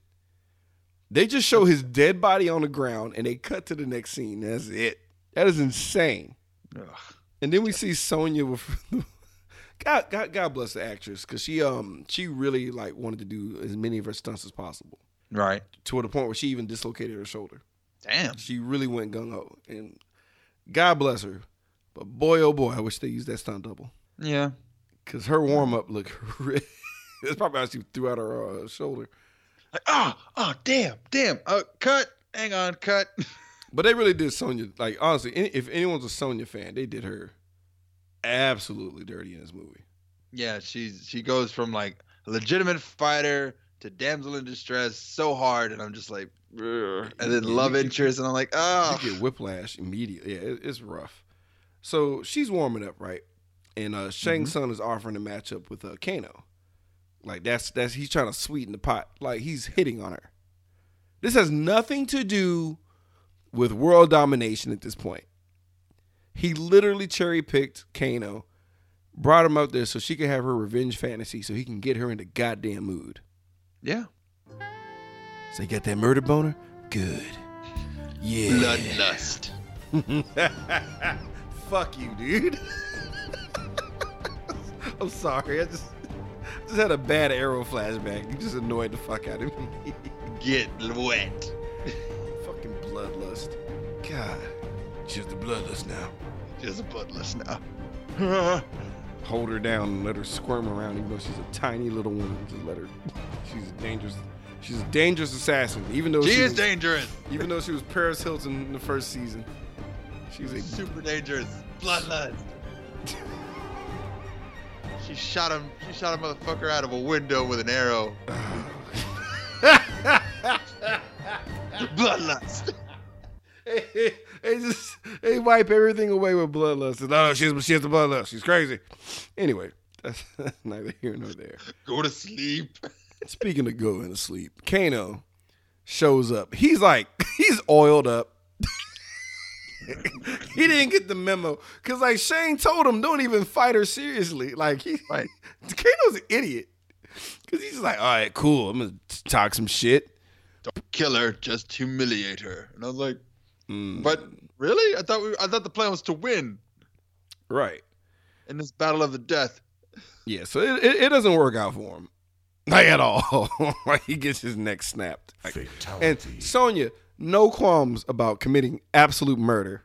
They just show his dead body on the ground and they cut to the next scene. That's it. That is insane.
Ugh.
And then we see Sonya with God, God, God bless the actress because she um she really like wanted to do as many of her stunts as possible
Right.
to the point where she even dislocated her shoulder.
Damn.
She really went gung ho, and God bless her. But boy, oh boy, I wish they used that stunt double
Yeah.
because her warm up looked. That's probably how she threw out her uh, shoulder.
Like, oh, oh, damn, damn. Uh, cut. Hang on, cut.
But they really did Sonya. Like honestly, any- if anyone's a Sonya fan, they did her absolutely dirty in this movie.
yeah, she's she goes from like a legitimate fighter to damsel in distress so hard, and I'm just like, "Ugh." and then love
get-
interest, and I'm like, oh,
You get whiplash immediately. Yeah, it, it's rough. So she's warming up, right? And uh, Shang Tsung is offering a matchup with uh, Kano. Like that's that's he's trying to sweeten the pot. Like he's hitting on her. This has nothing to do with world domination at this point. He literally cherry picked Kano, brought him out there so she could have her revenge fantasy, so he can get her into goddamn mood.
yeah,
So you got that murder boner? Good. Yeah.
bloodlust.
Fuck you, dude. I'm sorry. I just just had a bad arrow flashback. You just annoyed the fuck out of me.
Get wet.
Fucking bloodlust. God. She's the bloodlust now.
Just bloodlust now.
Hold her down and let her squirm around, even though she's a tiny little woman. Just let her. She's a dangerous. She's a dangerous assassin. Even though
she
she
is
was,
dangerous.
even though she was Paris Hilton in the first season, she's a
Super dangerous. Bloodlust. she shot him. She shot a motherfucker out of a window with an arrow. Bloodlust.
they, they just they wipe everything away with bloodlust. No, oh, she's she has the bloodlust. She's crazy. Anyway, that's, that's neither here nor there.
Go to sleep.
Speaking of going to sleep, Kano shows up. He's like he's oiled up. he didn't get the memo because like Shang told him, don't even fight her seriously. Like he,
Right.
Kano's an idiot because he's like, all right, cool. I'm gonna talk some shit.
Don't kill her, just humiliate her. And I was like,
Mm,
but really? I thought we, I thought the plan was to win
right.
in this battle of the death.
Yeah, so it, it, it doesn't work out for him. Like at all. like he gets his neck snapped. Like- and Sonya, no qualms about committing absolute murder.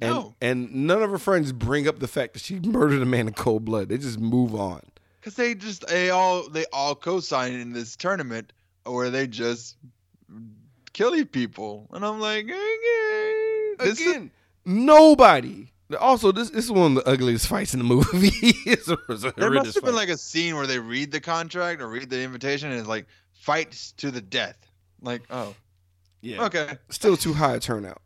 And,
No.
and none of her friends bring up the fact that she murdered a man in cold blood. They just move on.
Cause they just they all they all co-sign in this tournament where they just killing people, and I'm like, okay, this is-
Again, nobody. Also, this, this is one of the ugliest fights in the movie. it's a, it's a
there must have been like a scene where they read the contract or read the invitation, and it's like fights to the death. Like, oh,
yeah.
okay,
Still too high a turnout.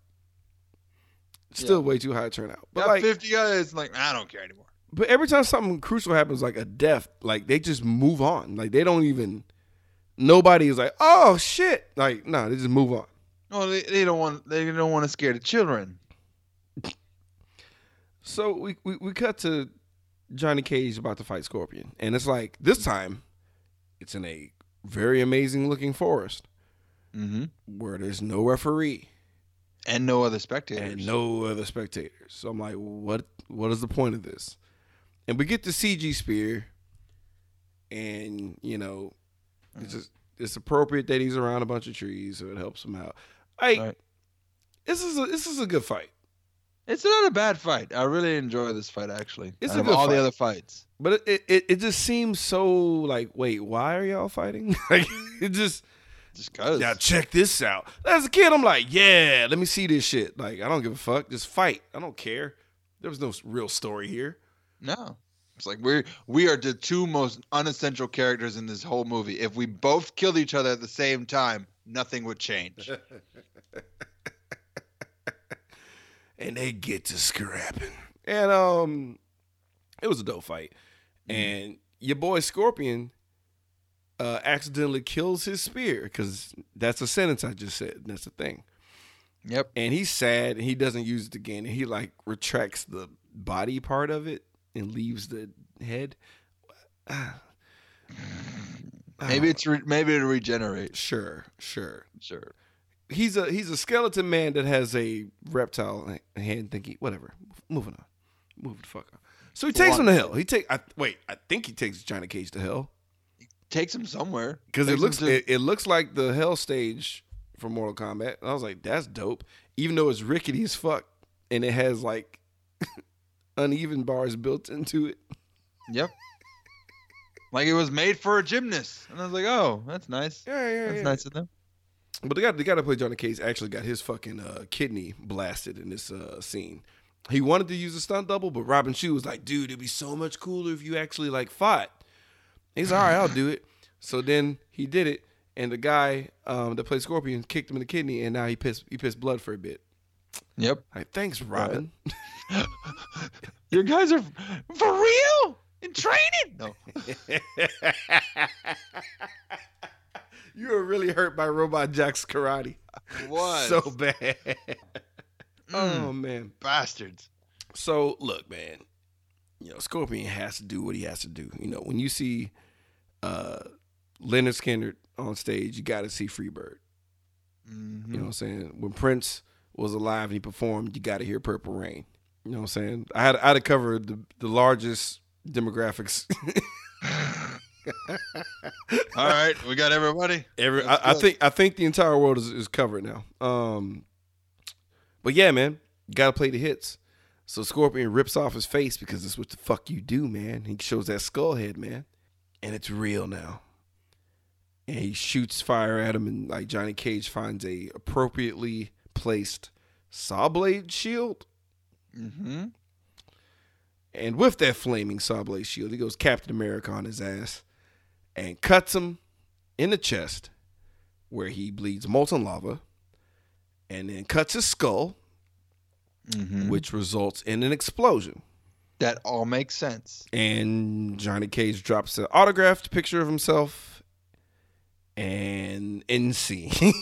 Still
Yeah.
way too high a turnout. But
got
like,
50 guys. Like, I don't care anymore.
But every time something crucial happens, like a death, like they just move on. Like they don't even. Nobody is like, oh shit. Like no, nah, they just move on.
No, they, they don't want they don't want to scare the children.
So we, we we cut to Johnny Cage about to fight Scorpion, and it's like this time, it's in a very amazing looking forest
Mm-hmm.
where there's no referee
And no other spectators.
and no other spectators. So I'm like, what what is the point of this? And we get the CG spear, and you know, it's just it's appropriate that he's around a bunch of trees, so it helps him out. Like
Right.
this is a this is a good fight,
It's not a bad fight. I really enjoy this fight actually.
It's
Out
a good
all
fight.
the other fights.
but it, it it just seems so like, wait, why are y'all fighting? like it just
Just cause.
Now check this out. As a kid, I'm like, yeah, let me see this shit. Like, I don't give a fuck. Just fight. I don't care. There was no real story here.
No. It's like we're we are the two most unessential characters in this whole movie. If we both killed each other at the same time, nothing would change.
and they get to scrapping. And um, it was a dope fight. And your boy Scorpion uh, accidentally kills his spear because that's a sentence I just said. That's the thing.
Yep.
And he's sad and he doesn't use it again. And he like retracts the body part of it and leaves the head.
Maybe it's re- maybe it'll regenerate.
Sure, sure.
Sure.
He's a he's a skeleton man that has a reptile hand thingy. Whatever. Moving on. Move the fuck on. So he takes him to hell. He take. I, wait, I think he takes Johnny Cage to hell
Takes him somewhere.
because it looks
to-
it, it looks like the hell stage from Mortal Kombat. I was like, that's dope. Even though it's rickety as fuck and it has like uneven bars built into it.
Yep. like it was made for a gymnast, and I was like, oh, that's nice.
Yeah, yeah,
That's
yeah.
nice of them.
But the guy, the guy that played Johnny Cage actually got his fucking uh, kidney blasted in this uh, scene. He wanted to use a stunt double, but Robin Shou was like, "Dude, it'd be so much cooler if you actually like fought." He's all right, I'll do it. So then he did it, and the guy um, that played Scorpion kicked him in the kidney, and now he pissed he pissed blood for a bit.
Yep.
Like, thanks, Robin.
Your guys are for real in training. No.
you were really hurt by Robot Jack's karate.
Was
So bad. oh man.
bastards.
So look, man, you know, Scorpion has to do what he has to do. You know, when you see uh Lynyrd Skynyrd on stage, you gotta see Freebird.
Mhm.
You know what I'm saying? When Prince was alive and he performed, you gotta hear Purple Rain. You know what I'm saying? I had I had to cover the the largest demographics.
All right, we got everybody.
Every I, I think I think the entire world is, is covered now. Um but yeah, man, you gotta play the hits. So Scorpion rips off his face because that's what the fuck you do, man. He shows that skull head, man. And it's real now. And he shoots fire at him and like Johnny Cage finds a appropriately placed saw blade shield.
Mm-hmm.
And with that flaming saw blade shield, he goes Captain America on his ass and cuts him in the chest where he bleeds molten lava and then cuts his skull,
Mm-hmm.
which results in an explosion.
That all makes sense.
And Johnny Cage drops an autographed picture of himself and end scene.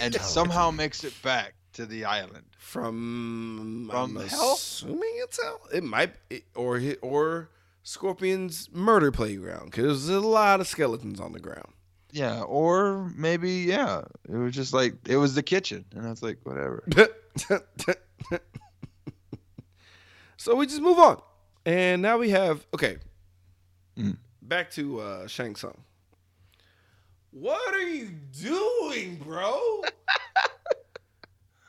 And somehow makes it back to the island.
from
From
I'm
hell?
Assuming it's hell. It might it, or hit or Scorpion's murder playground because there's a lot of skeletons on the ground.
Yeah, or maybe yeah, it was just like it was the kitchen, and I was like, whatever.
so we just move on, and now we have okay.
Mm.
Back to uh, Shang Tsung. What are you doing, bro?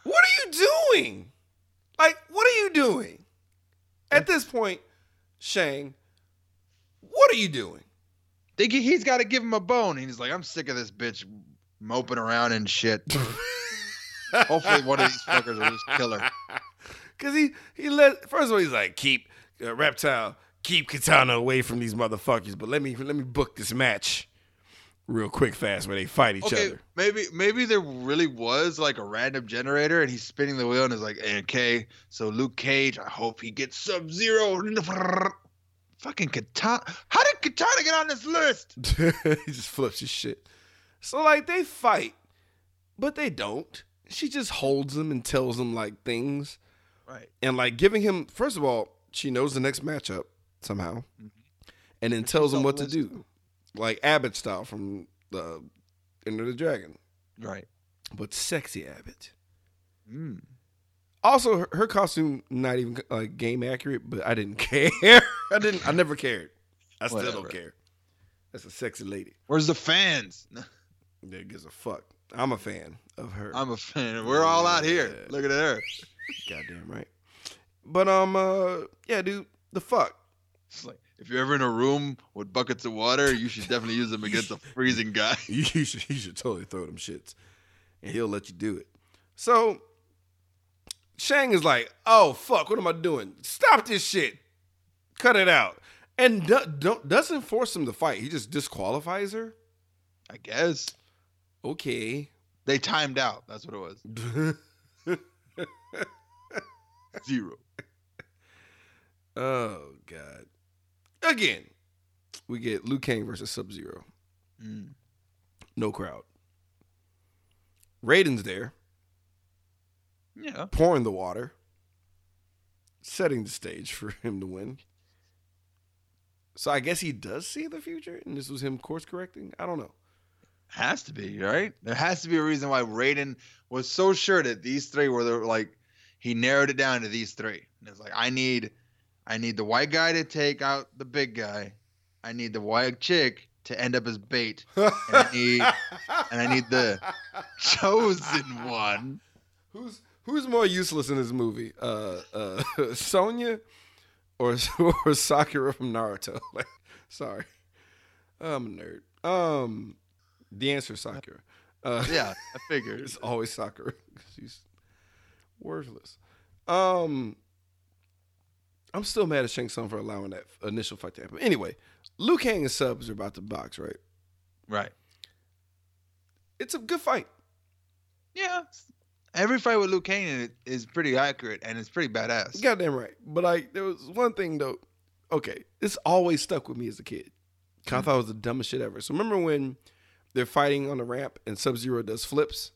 what are you doing? Like, what are you doing? At this point, Shang, what are you doing?
Think he- he's got to give him a bone. And He's like, I'm sick of this bitch moping around and shit. Hopefully, one of these fuckers will just kill her.
Cause he he let first of all he's like keep uh, reptile keep Katana away from these motherfuckers, but let me let me book this match real quick fast where they fight each
Okay,
other.
maybe maybe there really was like a random generator, and he's spinning the wheel, and is like, okay, so Luke Cage, I hope he gets Sub Zero. Fucking Katana. How did Katana get on this list?
he just flips his shit. So like they fight, but they don't. She just holds him and tells him like things.
Right.
and like giving him first of all she knows the next matchup somehow and then tells him what to do like abbott style from the Enter the Dragon
Right.
but sexy abbott
Mm.
also her, her costume not even like game accurate but i didn't care i didn't i never cared i still
Whatever.
don't care that's a sexy lady
Where's the fans?
that gives a fuck i'm a fan of her
I'm a fan. We're all out here.
Yeah.
Look at her.
Goddamn right but um uh yeah dude the fuck
It's like if you're ever in a room with buckets of water, you should definitely use them against a freezing guy.
You, should you should totally throw them shits, and he'll let you do it. So Shang is like, "Oh fuck, what am I doing? Stop this shit, cut it out." And do, don't doesn't force him to fight. He just disqualifies her.
I guess
Okay.
they timed out. That's what it was. Zero.
oh god. Again, we get Liu Kang versus Sub Zero.
Mm.
No crowd. Raiden's there,
Yeah.
pouring the water, setting the stage for him to win. So I guess he does see the future, and this was him course correcting. I don't know.
Has to be, right? There has to be a reason why Raiden was so sure that these three were the, like he narrowed it down to these three. And it's like I need I need the white guy to take out the big guy. I need the white chick to end up as bait. And I need and I need the chosen one.
Who's who's more useless in this movie? Uh, uh, Sonya or or Sakura from Naruto? Like, sorry, I'm a nerd. Um, the answer is Sakura. Uh,
Yeah, I figured.
it's always Sakura. She's worthless. Um, I'm still mad at Shang Tsung for allowing that initial fight to happen. Anyway, Liu Kang and Subs are about to box, right?
Right.
It's a good fight.
Yeah. Every fight with Liu Kang in it is pretty accurate and it's pretty badass.
Goddamn right. But like, there was one thing though. Okay, this always stuck with me as a kid. 'Cause I thought it was the dumbest shit ever. So remember when they're fighting on the ramp and Sub Zero does flips?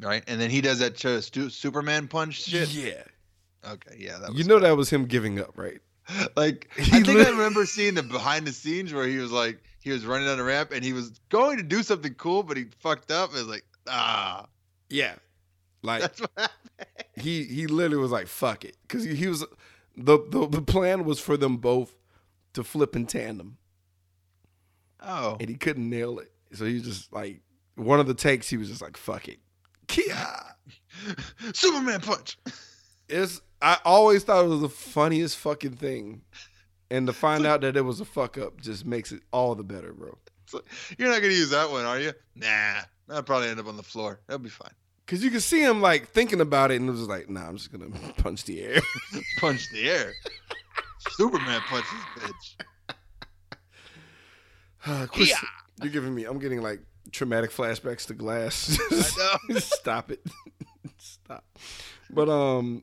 Right? And then he does that ch- stu- Superman punch shit.
Yeah.
Okay, yeah, that was
You know that was him giving up, right?
like
He
I think
lit-
I remember seeing the behind the scenes where he was like he was running down the ramp and he was going to do something cool, but he fucked up. It was like ah,
Yeah. Like
that's what happened.
he he literally was like, "Fuck it," because he, he was the, the the plan was for them both to flip in tandem,
Oh,
and he couldn't nail it. So he was just like one of the takes. He was just like, "Fuck it." Yeah.
Superman punch.
It's I always thought it was the funniest fucking thing. And to find out that it was a fuck up just makes it all the better, bro.
Like, You're not gonna use that one, are you? Nah, I'll probably end up on the floor. That'll be fine.
Cause you can see him like thinking about it and it was like, nah, I'm just gonna punch the air.
Punch the air. Superman punches bitch.
Uh, Chris, you're giving me I'm getting like traumatic flashbacks to glass.
I know.
Stop it. Stop. But um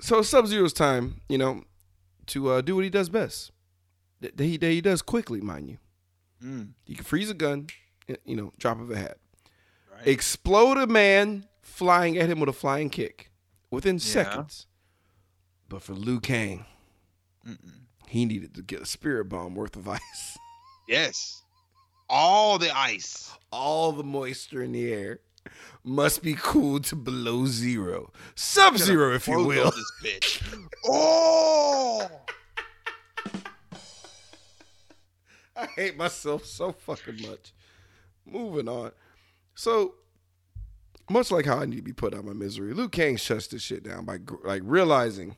so Sub Zero's time, you know, to uh, do what he does best. That he, that he does quickly, mind you.
Mm,
You can freeze a gun, you know, drop of a hat.
right.
explode a man flying at him with a flying kick within seconds. But for Liu Kang,
Mm-mm.
he needed to get a spirit bomb worth of ice.
Yes. All the ice.
All the moisture in the air must be cooled to below zero. Sub zero, if you will.
This bitch. Oh.
I hate myself so fucking much. Moving on. So, much like how I need to be put out of my misery, Liu Kang shuts this shit down by like realizing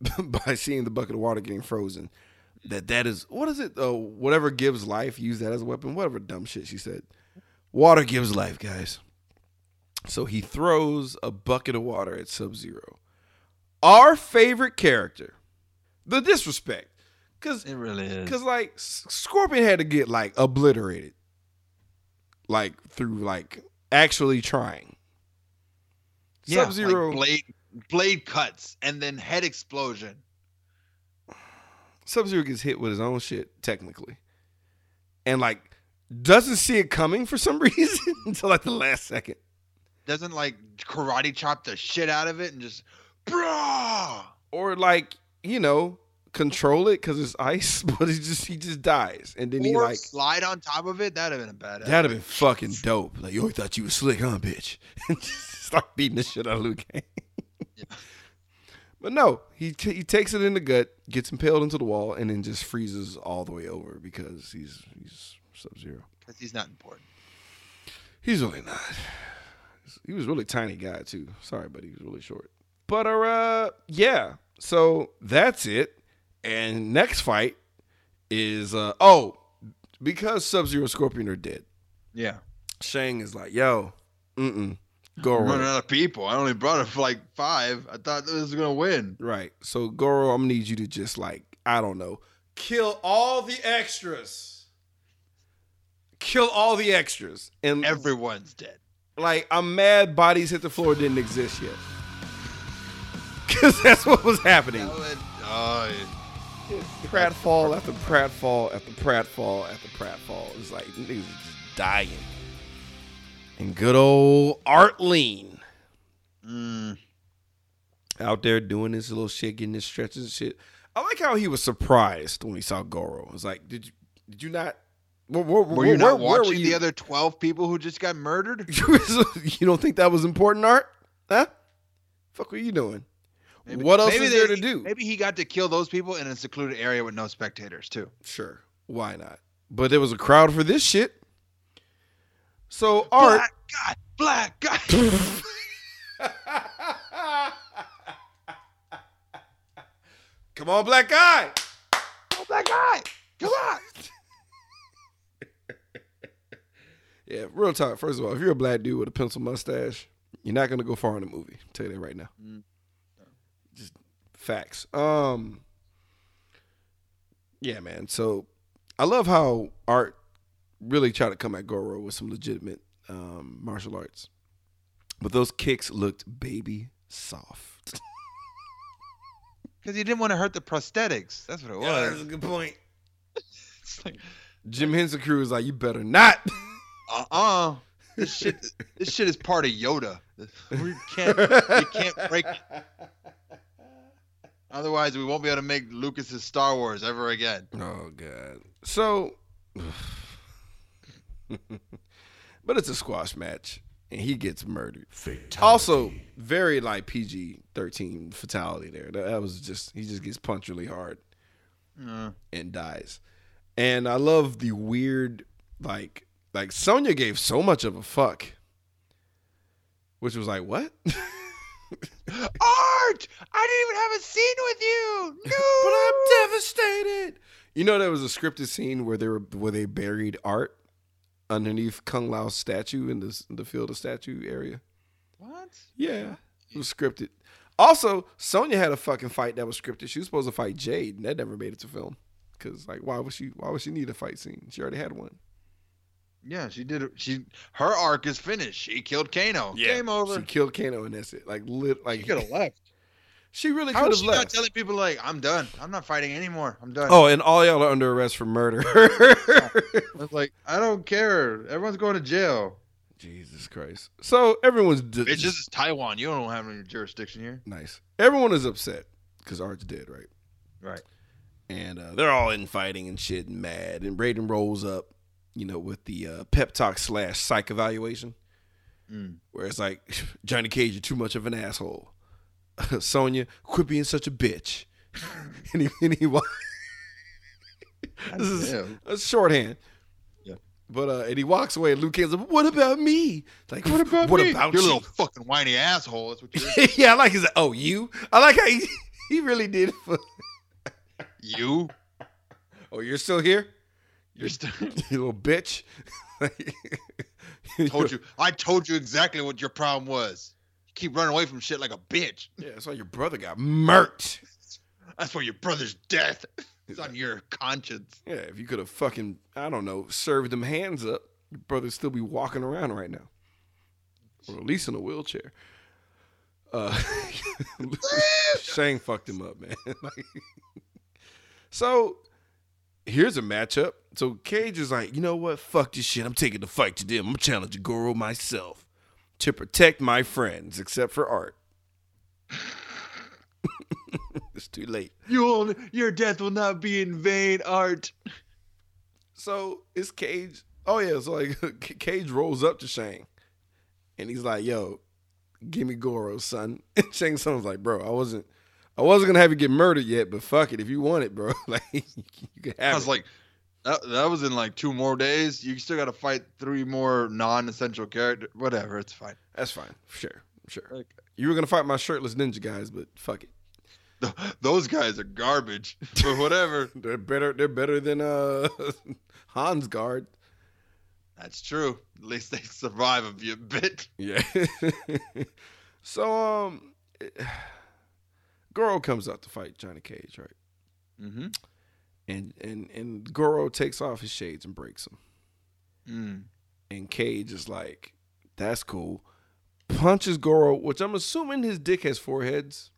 by seeing the bucket of water getting frozen that that is what is it? Oh, whatever gives life, use that as a weapon. Whatever dumb shit she said. Water gives life, guys. So he throws a bucket of water at Sub Zero. Our favorite character, the disrespect, because
It really is.
because like Scorpion had to get like obliterated, like through like actually trying.
Yeah,
Sub Zero,
like blade blade cuts and then head explosion.
Sub Zero gets hit with his own shit technically, and like doesn't see it coming for some reason until like the last second.
Doesn't like karate chop the shit out of it and just brah.
or like you know control it because it's ice, but he just he just dies, and then he like
slide on top of it. That'd have been a badass.
that'd have been fucking dope. Like you always thought you was slick, huh, bitch? And just Start beating the shit out of Liu Kang. But no, he t- he takes it in the gut, gets impaled into the wall, and then just freezes all the way over because he's he's Sub Zero.
because he's not important.
He's really not. He was a really tiny guy too. Sorry, but he was really short. But uh, yeah. So that's it. And next fight is uh oh, because Sub Zero Scorpion are dead.
Yeah.
Shang is like, yo, mm mm,
I'm
Goro.
running out of people. I only brought it for like five. I thought this was gonna win.
Right. So Goro, I'm gonna need you to just like, I don't know, kill all the extras. Kill all the extras. And
Everyone's dead.
like I'm mad bodies hit the floor didn't exist yet. Cause that's what was happening.
Oh,
Pratfall after pratfall after pratfall after pratfall. It's like niggas just dying. And good old Art Lean
mm,
out there doing this little shit, getting his stretches and shit. I like how he was surprised when he saw Goro. It's like, did you did you not? Where, where,
were you not
where- where
watching
were
the other twelve people who just got murdered?
you don't think that was important, Art? Huh? Fuck, what you doing? what else is there
they-
to do?
Maybe he got to kill those people in a secluded area with no spectators too.
Sure, why not? But there was a crowd for this shit. So Art,
Black guy, black guy.
come on, black guy.
oh, black guy, come on.
Yeah, real talk. First of all, if you're a black dude with a pencil mustache, you're not gonna go far in the movie. I'll tell you that right now.
Mm.
Just facts. Um, yeah, man. So I love how Art really try to come at Goro with some legitimate um, martial arts, but those kicks looked baby soft.
Because he didn't want to hurt the prosthetics. That's what it
Yeah,
was.
that's a good point.
It's like,
Jim Henson crew is like, you better not.
uh-uh. This shit, this shit is part of Yoda. We can't, you can't break it. Otherwise, we won't be able to make Lucas's Star Wars ever again.
Oh god. So But it's a squash match and he gets murdered. Also, very like PG-13 fatality there. That, that was just he just gets punched really hard
Uh,
and dies. And I love the weird like like Sonya gave so much of a fuck. Which was like, what?
Art, I didn't even have a scene with you. No,
but I'm devastated. You know, there was a scripted scene where they were where they buried art underneath Kung Lao's statue in the the field of statue area.
What?
Yeah, it was scripted. Also, Sonya had a fucking fight that was scripted. She was supposed to fight Jade, and that never made it to film. Cause like, why would she? Why would she need a fight scene? She already had one.
Yeah, she did. She her arc is finished. She killed Kano. Yeah. Game over.
She killed Kano, and that's it. Like, lit, like
She could have left.
She really
How
could
is
have
she not
left.
telling people like I'm done? I'm not fighting anymore. I'm done.
Oh, and all y'all are under arrest for murder.
I was like, I don't care. Everyone's going to jail.
Jesus Christ. So everyone's d-
Bitch, this is Taiwan. You don't have any jurisdiction here.
nice. Everyone is upset because Art's dead, right?
Right.
And uh, they're all infighting and shit and mad. And Raiden rolls up, you know, with the uh, pep talk slash psych evaluation,
Mm.
where it's like, Johnny Cage, you're too much of an asshole. Sonya, quit being such a bitch. and he, and he wa- this is
Damn.
a shorthand.
Yeah.
But uh, and he walks away, and Liu Kang like, "What about me? Like,
What about
what
me?
about
you
you?"
little fucking whiny asshole? That's what you're.
yeah, I like his. Oh, you? I like how he, he really did. it For,
you.
oh, you're still here,
You're still.
you little bitch.
told you. I told you exactly what your problem was. Keep running away from shit like a bitch.
Yeah, that's why your brother got murked.
That's why your brother's death is on your conscience.
Yeah, if you could have fucking, I don't know, served them hands up, your brother'd still be walking around right now, or at least in a wheelchair. Uh, Shang fucked him up, man. Like, so here's a matchup. So Cage is like, you know what? Fuck this shit. I'm taking the fight to them. I'm challenging Goro myself to protect my friends, except for Art. it's too late.
You will, your death will not be in vain, Art.
So it's Cage. Oh yeah, so like Cage rolls up to Shang, and he's like, "Yo, give me Goro, son." And Shang Tsung's like, "Bro, I wasn't, I wasn't gonna have you get murdered yet, but fuck it, if you want it, bro, like you can have it.
I was
it."
like, that, that was in like two more days. You still got to fight three more non-essential characters. Whatever, it's fine.
That's fine, sure, sure.
Like,
You were gonna fight my shirtless ninja guys, but fuck it.
Th- Those guys are garbage. But whatever.
They're better. They're better than uh Hans guard.
That's true. At least they survive a bit- bit.
Yeah. so um, Goro comes out to fight Johnny Cage, right?
Mm-hmm.
And and and Goro takes off his shades and breaks them.
Mm.
And Cage is like, "That's cool." Punches Goro, which I'm assuming his dick has four heads.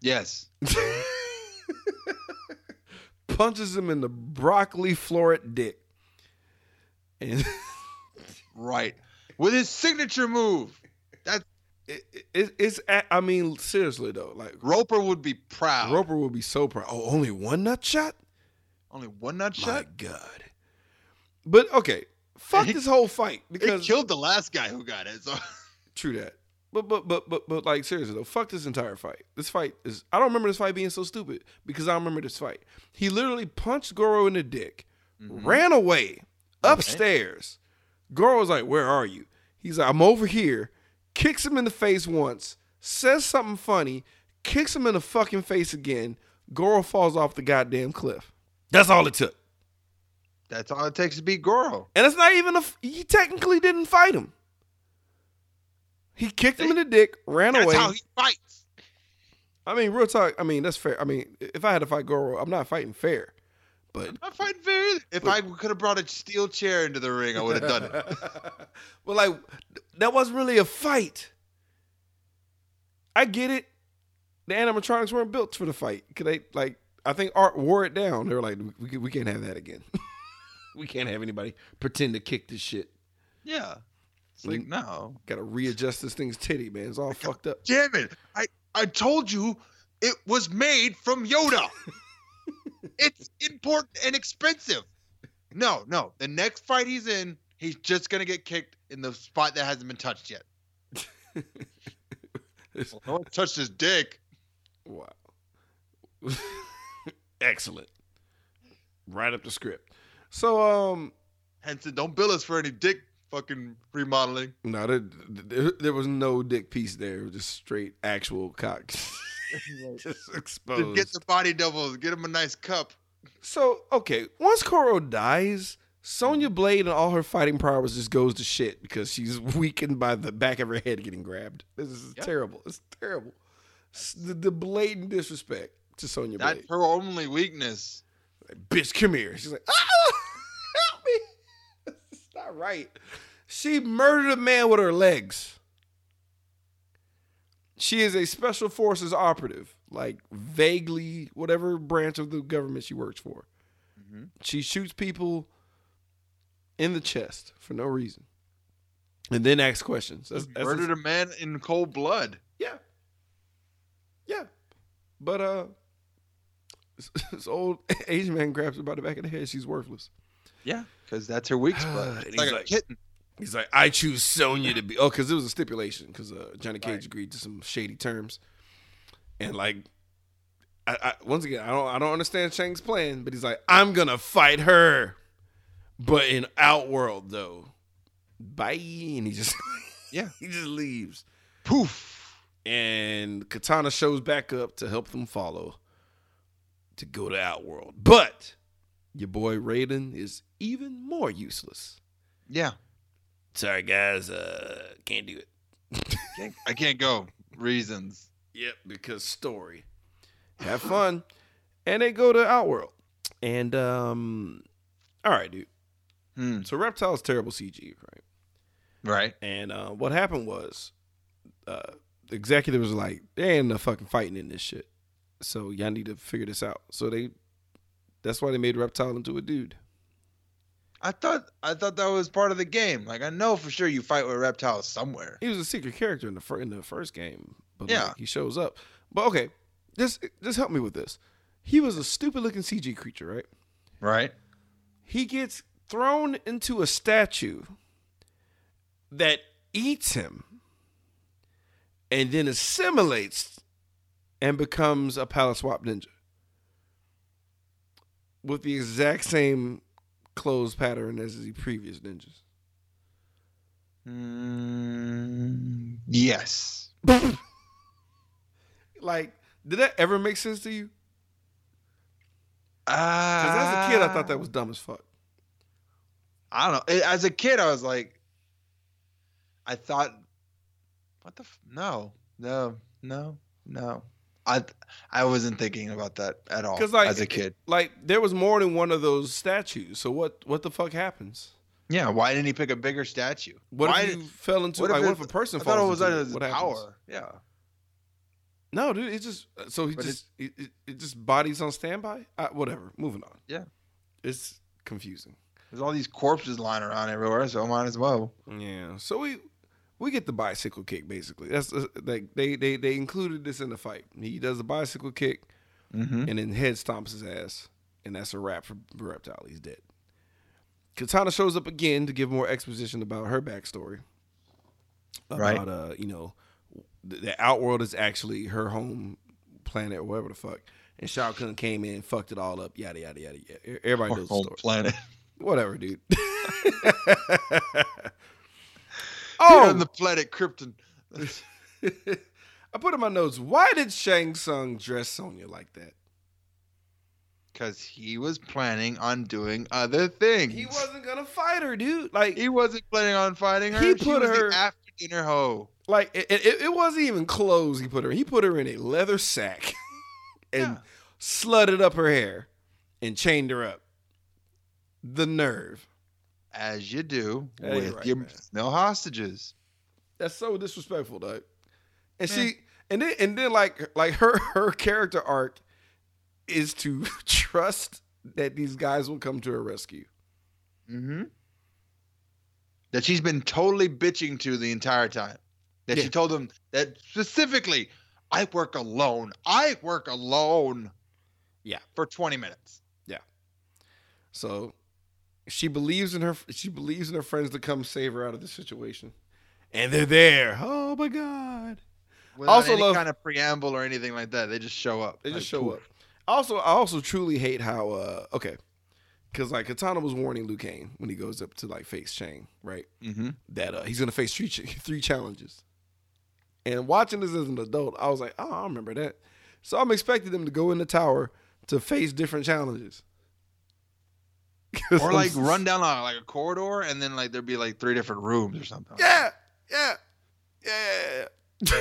Yes.
Punches him in the broccoli floret dick. And
Right. With his signature move. That
it, it, it's, I mean, seriously though, like
Roper would be proud.
Roper would be so proud. Oh, only one nut shot?
Only one nut
My
shot.
God. But okay, fuck
He-
this whole fight
He
because
killed the last guy who got it. So
true that. But but but but but like seriously though, fuck this entire fight. This fight is I don't remember this fight being so stupid because I remember this fight. He literally punched Goro in the dick, mm-hmm. ran away upstairs. Goro was like, "Where are you?" He's like, "I'm over here." Kicks him in the face once, says something funny, kicks him in the fucking face again. Goro falls off the goddamn cliff. That's all it took.
that's all it takes to beat Goro.
And it's not even a. He technically didn't fight him. He kicked him in the dick, ran
That's
away.
That's how he fights.
I mean, real talk. I mean, that's fair. I mean, if I had to fight Goro, I'm not fighting fair. But
I'm not fighting fair either. If I could have brought a steel chair into the ring, I would have done it.
well, like that wasn't really a fight. I get it. The animatronics weren't built for the fight. Could they like? I think Art wore it down. They were like, we, we can't have that again. we can't have anybody pretend to kick this shit.
Yeah. It's like, no.
Got to readjust this thing's titty, man. It's all fucked up.
Damn it. I, I told you it was made from Yoda. it's important and expensive. No, no. The next fight he's in, he's just going to get kicked in the spot that hasn't been touched yet.
It's-
No one touched his dick.
Wow. Excellent. Right up the script. So, um,
Henson, don't bill us for any dick fucking remodeling.
no, there, there, there was no dick piece there. It was just straight actual cock. just
Just
exposed.
get the body doubles. Get him a nice cup.
so, okay, once Goro dies, Sonya Blade and all her fighting prowess just goes to shit because she's weakened by the back of her head getting grabbed. This is
Yep.
terrible. It's terrible. The, the blatant disrespect to Sonya Blade.
That's her only weakness.
Like, bitch, come here. She's like, ah, help me. It's not right. She murdered a man with her legs. She is a special forces operative, like vaguely whatever branch of the government she works for. She shoots people in the chest for no reason, and then asks questions. That's, that's
Murdered a man in cold blood.
yeah. Yeah. But uh this, old Asian man grabs her by the back of the head. She's worthless.
Yeah, because that's her weak spot. It's
he's
like, a kitten.
He's like, I choose Sonya to be. Oh, because it was a stipulation. Because uh, Johnny Cage agreed to some shady terms, and like, I, I once again, I don't, I don't understand Shang's plan, but he's like, I'm gonna fight her, but in Outworld though. Bye, and he just,
Yeah.
he just leaves.
Poof.
and Katana shows back up to help them follow to go to Outworld. But your boy Raiden is even more useless.
Yeah.
Sorry guys, uh can't do it.
I can't go. Reasons.
Yep, because story. Have fun. and they go to Outworld. And um all right, dude.
Hmm.
So Reptile's terrible CG, right?
Right.
And uh, what happened was, uh, the executive was like, "There ain't no fucking fighting in this shit, so y'all need to figure this out." So they, that's why they made Reptile into a dude.
I thought I thought that was part of the game. Like I know for sure you fight with reptiles somewhere.
He was a secret character in the fir- in the first game, but
Yeah.
like, he shows up. But okay, just just help me with this. He was a stupid looking CG creature, right?
Right.
He gets thrown into a statue that eats him and then assimilates and becomes a palette swap ninja with the exact same clothes pattern as the previous ninjas.
Mm, yes.
Like Did that ever make sense to you? Because
Because
as a kid, I thought that was dumb as fuck.
I don't know. As a kid, I was like, I thought, what the? F- no, no, no, no. I I wasn't thinking about that at all.
Because like
as a kid,
like there was more than one of those statues. So what? What the fuck happens?
yeah. Why didn't he pick a bigger statue?
What
why
if you fell into like what if a person
I
falls
thought it was
into
his
What happens?
power. Yeah.
No, dude, it just so he
But
just it, it, it just bodies on standby. Uh, whatever. Moving on.
Yeah.
it's confusing.
There's all these corpses lying around everywhere, so might as well.
Yeah. So we we get the bicycle kick basically. That's uh, like they they they included this in the fight. He does the bicycle kick
Mm-hmm.
and then head stomps his ass, and that's a wrap for Reptile. He's dead. Katana shows up again to give more exposition about her backstory. About
Right.
uh, you know, the, the outworld is actually her home planet or whatever the fuck. And Shao Kahn came in, fucked it all up, yada yada yada. yada. Everybody knows the story.
planet.
Whatever, dude.
oh,
oh,
the planet Krypton.
I put in my notes. Why did Shang Tsung dress Sonya like that?
Because he was planning on doing other things.
He wasn't gonna fight her, dude. Like,
He wasn't planning on fighting her.
He put her-
after dinner hoe.
like it, it, it wasn't even clothes. He put her. He put her in a leather sack and
Yeah.
slutted up her hair and chained her up. The nerve.
As you do
Yeah,
with
right,
your
man.
no hostages.
That's so disrespectful, dog. And
Yeah.
she and then and then like like her her character arc is to trust that these guys will come to her rescue.
Mm-hmm. That she's been totally bitching to the entire time. That
Yeah.
she told them that specifically, I work alone. I work alone.
Yeah.
For 20 minutes. Yeah.
So she believes in her she believes in her friends to come save her out of the situation. And they're there. Oh my god.
Without
Also
any
love-
kind of preamble or anything like that. They just show up.
They just
Like,
show up. Also, I also truly hate how uh okay. Cause like Katana was warning Liu Kang when he goes up to like face Shang, right?
Mhm.
That uh he's gonna face three three challenges. And watching this as an adult, I was like, oh, I remember that. So I'm expecting them to go in the tower to face different challenges.
Or like run down a, like a corridor and then like there'd be like three different rooms or something.
Yeah, yeah, yeah. yeah.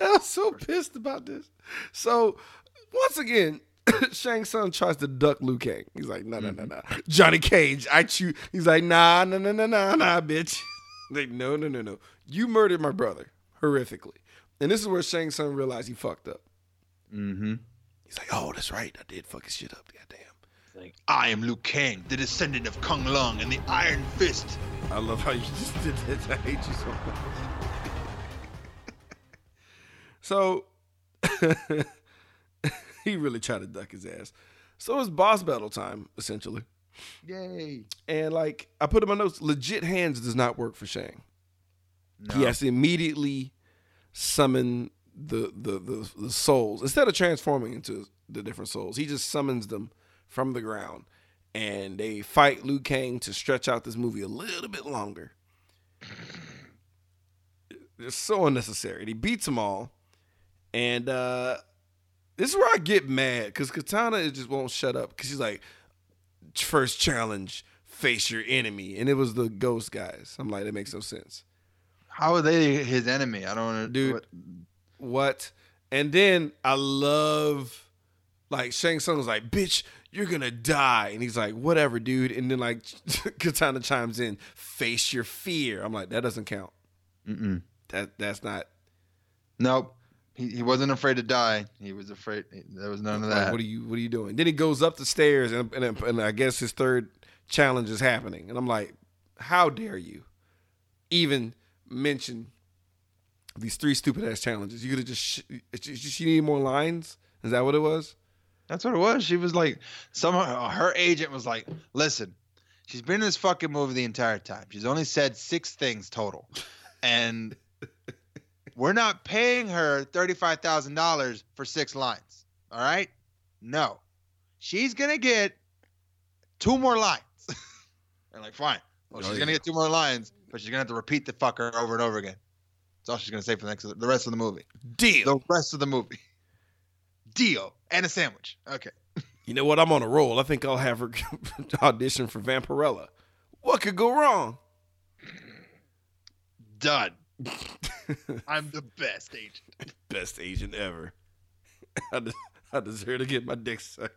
I was so pissed about this. So once again, Shang Tsung tries to duck Liu Kang. He's like, no, no, no, no. Johnny Cage, I choose. He's like, nah, nah, nah, nah, nah, nah, bitch. like, no, no, no, no. You murdered my brother horrifically. And this is where Shang Tsung realized he fucked up.
Mm-hmm.
He's like, oh, that's right. I did fuck his shit up. Goddamn.
Like, I am Liu Kang, the descendant of Kung Lao and the Iron Fist.
I love how you just did that. I hate you so much. So he really tried to duck his ass. So it's boss battle time, essentially.
Yay.
And like I put in my notes, legit hands does not work for Shang.
No.
He has to immediately summon the, the the the souls instead of transforming into the different souls. He just summons them from the ground, and they fight Liu Kang to stretch out this movie a little bit longer. It's so unnecessary. And he beats them all, and uh this is where I get mad because Katana is just won't shut up because she's like, first challenge, face your enemy, and it was the ghost guys. I'm like, that makes no sense.
How are they his enemy? I don't know.
Dude.
What-
what? And then I love like Shang Tsung was like, "Bitch, you're gonna die," and he's like, "Whatever, dude." And then like Katana chimes in, "Face your fear." I'm like, that doesn't count.
Mm-mm.
That that's not.
Nope. He, he wasn't afraid to die. He was afraid. There was none of
like,
that.
what are you What are you doing? Then he goes up the stairs, and, and and I guess his third challenge is happening, and I'm like, how dare you even mention these three stupid ass challenges? You could have just sh- she, needed more lines. Is that what it was?
That's what it was. She was like, somehow uh, her agent was like, listen, she's been in this fucking movie the entire time. She's only said six things total. And we're not paying her $35,000 for six lines. All right? No. She's going to get two more lines. They're like, fine. Well,
Oh,
she's
yeah.
going to get two more lines, but she's going to have to repeat the fucker over and over again. That's all she's gonna say for the next the rest of the movie.
Deal.
The rest of the movie. Deal and a sandwich. Okay.
You know what? I'm on a roll. I think I'll have her audition for Vampirella. What could go wrong?
Done. I'm the best agent.
Best agent ever. I, de- I deserve to get my dick sucked.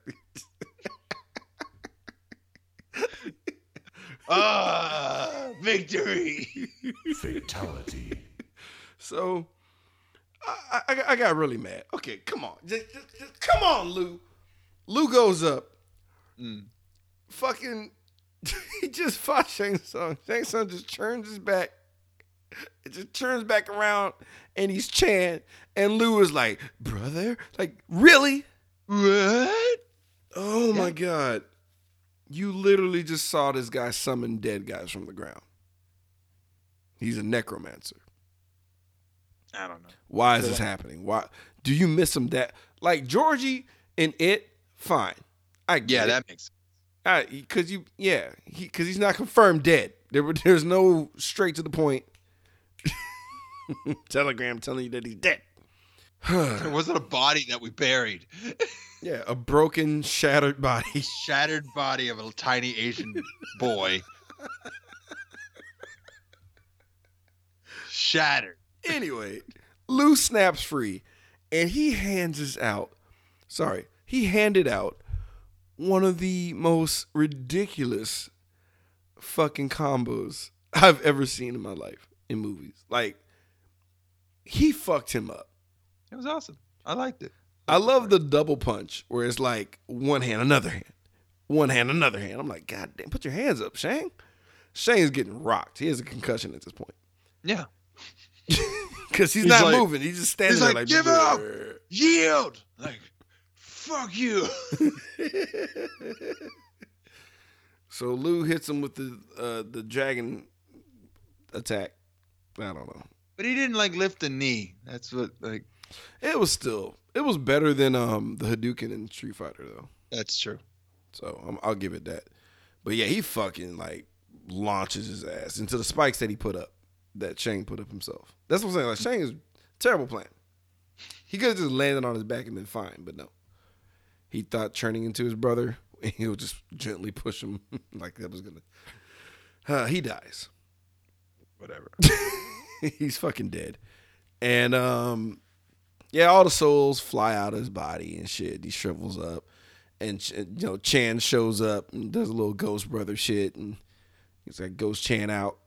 Ah, victory.
Fatality.
So I, I, I got really mad. Okay, come on. Just, just- just- come on, Lou. Lou goes up.
Mm.
Fucking, he just fought Shang Tsung. Shang Tsung just turns his back. It just turns back around and he's Chan. And Lou is like, brother? Like, really?
What?
Oh my God. You literally just saw this guy summon dead guys from the ground. He's a necromancer.
I don't know.
Why is this happening? Why do you miss him that like Georgie and it? Fine, I get
Yeah,
it.
that makes
I because you yeah he because he's not confirmed dead. There were there's no straight to the point telegram telling you that he's dead.
There wasn't a body that we buried.
Yeah, a broken, shattered body.
Shattered body of a tiny Asian boy. Shattered.
Anyway, Lou snaps free, and he hands us out. Sorry, he handed out one of the most ridiculous fucking combos I've ever seen in my life in movies. Like, he fucked him up.
It was awesome. I liked it.
I love the double punch where it's like one hand, another hand, one hand, another hand. I'm like, God damn, put your hands up, Shang. Shang's getting rocked. He has a concussion at this point
Yeah.
because he's,
He's
not
like-
moving. He's just standing
he's
there
like,
like,
"Give up!" Yield. Like, fuck you.
So Lou hits him with the uh, the dragon attack. I don't know.
But he didn't like lift the knee. That's what like
It was still it was better than um the Hadouken in Street Fighter though.
that's true.
So i I'll give it that. But yeah, he fucking like launches his ass into the spikes that he put up, that Shang put up himself. That's what I'm saying. Like Shang is terrible plan. He could have just landed on his back and been fine, but no. He thought turning into his brother, he'll just gently push him like that was gonna. Uh, he dies.
Whatever.
He's fucking dead. And um yeah, all the souls fly out of his body and shit. He shrivels up. And you know, Chan shows up and does a little ghost brother shit and he's like ghost Chan out.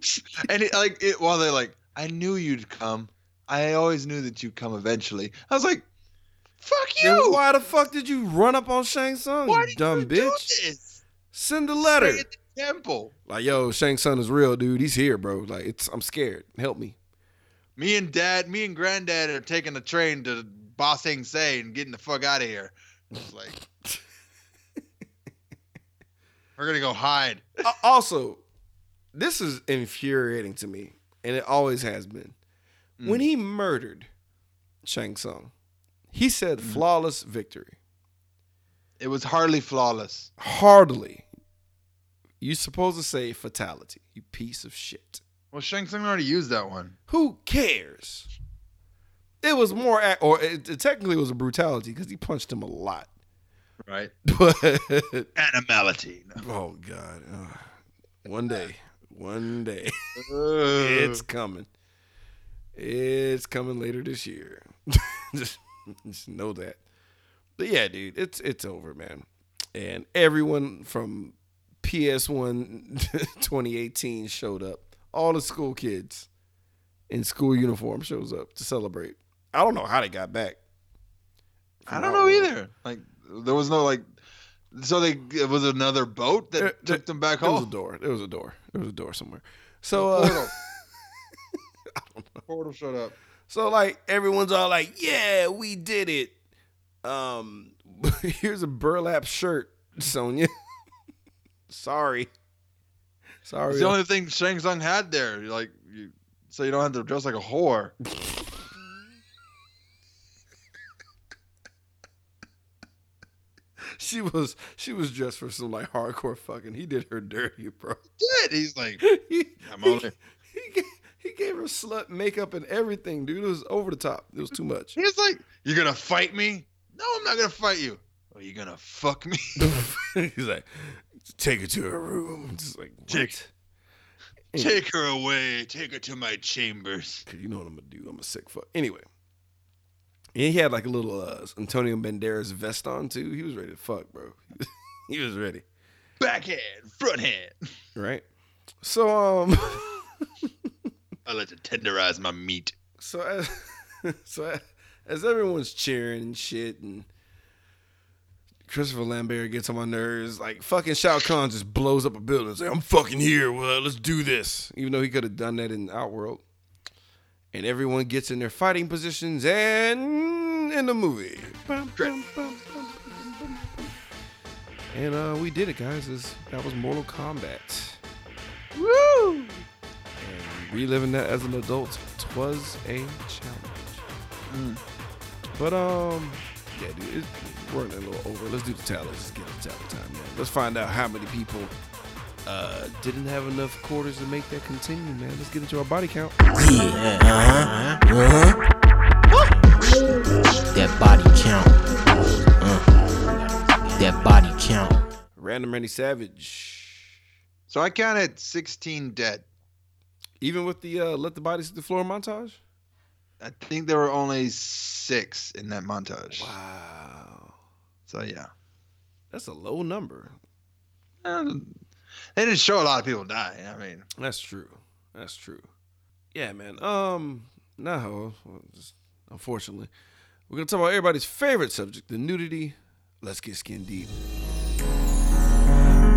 and it, like it, while they're like, I knew you'd come. I always knew that you'd come eventually. I was like, fuck
Then
you.
why the fuck did you run up on Shang Tsung,
Why
you
did
dumb
you
bitch?
do this?
Send a letter.
Stay at the temple.
Like, yo, Shang Tsung is real, dude. He's here, bro. Like, it's I'm scared. Help me.
Me and dad, me and granddad are taking the train to Ba Sing Se and getting the fuck out of here. Like, we're gonna go hide.
Uh, also, this is infuriating to me, and it always has been. When he murdered Shang Tsung, he said mm-hmm. flawless victory.
It was hardly flawless.
Hardly. You supposed to say fatality, you piece of shit.
Well, Shang Tsung already used that one.
Who cares? It was more, ac- or it, it technically was a brutality because he punched him a lot.
Right.
But
Animality.
oh god, Ugh. one day, one day.
it's
coming. It's coming later this year. just, just know that. But yeah, dude, it's it's over, man. And everyone from PS1 2018 showed up. All the school kids in school uniform shows up to celebrate. I don't know how they got back.
I don't know either. Like there was no like. So they it was another boat that took them back home.
There was a door. There was a door. There was a door somewhere. So uh,
Portal. Portal showed up.
So like everyone's all like, "Yeah, we did it." Um, here's a burlap shirt, Sonya. Sorry, sorry.
It's the only thing Shang Tsung had there. You're Like you, so you don't have to dress like a whore.
She was she was dressed for some like hardcore fucking. He did her dirty, bro.
Did he's like,
He,
I'm
he,
only-
he, gave, he gave her slut makeup and everything, dude. It was over the top. It was too much.
he was like, you're gonna fight me? No, I'm not gonna fight you. Are you gonna fuck me?
He's like, take her to her room. Just like, what?
Take- Take her away. Take her to my chambers.
You know what I'm gonna do. I'm a sick fuck. Anyway, and he had like a little uh, Antonio Banderas vest on too. He was ready to fuck, bro. he was ready,
Backhand, front hand.
right? So um,
I like to tenderize my meat.
so as so as, as everyone's cheering and shit, and Christopher Lambert gets on my nerves. Like fucking Shao Kahn just blows up a building. and say, "I'm fucking here. Well, let's do this." Even though he could have done that in Outworld. And everyone gets in their fighting positions and in the movie. And uh, we did it, guys. This- that was Mortal Kombat.
Woo!
And reliving that as an adult was a challenge. But um, yeah, dude, it's, we're running a little over. Let's do the tally. Let's get the tally time, man. Let's find out how many people uh didn't have enough quarters to make that continue, man. Let's get into our body count.
Yeah, uh huh, uh huh. That body count. Uh, that body count.
Random Randy Savage.
So I counted 16 dead.
Even with the uh, let the bodies hit the floor montage.
I think there were only six in that montage.
Wow,
So yeah,
that's a low number.
Um, they didn't show a lot of people die. I mean,
That's true. That's true. Yeah, man. Um, no, just, unfortunately, we're gonna talk about everybody's favorite subject, the nudity. Let's get skin deep.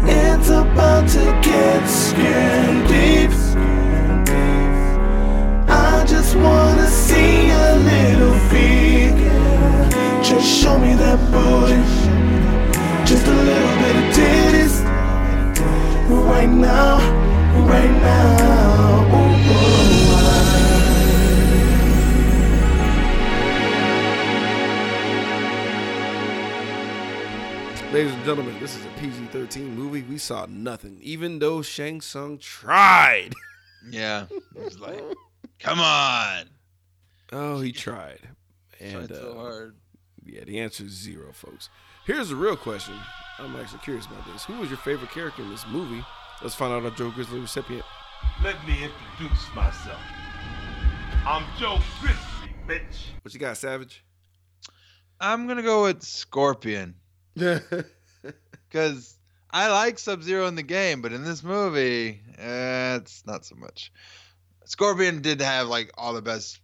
It's about to get skin deep. I just wanna see a little feet. Just show me that booty.
Ladies and gentlemen, this is a PG-13 movie. We saw nothing, even though Shang Tsung tried.
yeah, it was like, come on.
Oh, he tried.
Tried so
uh,
hard.
yeah, the answer is zero, folks. Here's the real question. I'm actually curious about this. Who was your favorite character in this movie? Let's find out our Joe Grizzly recipient.
Let me introduce myself. I'm Joe Grizzly, bitch.
What you got, Savage?
I'm gonna go with Scorpion because I like Sub Zero in the game, but in this movie, eh, it's not so much. Scorpion did have like all the best,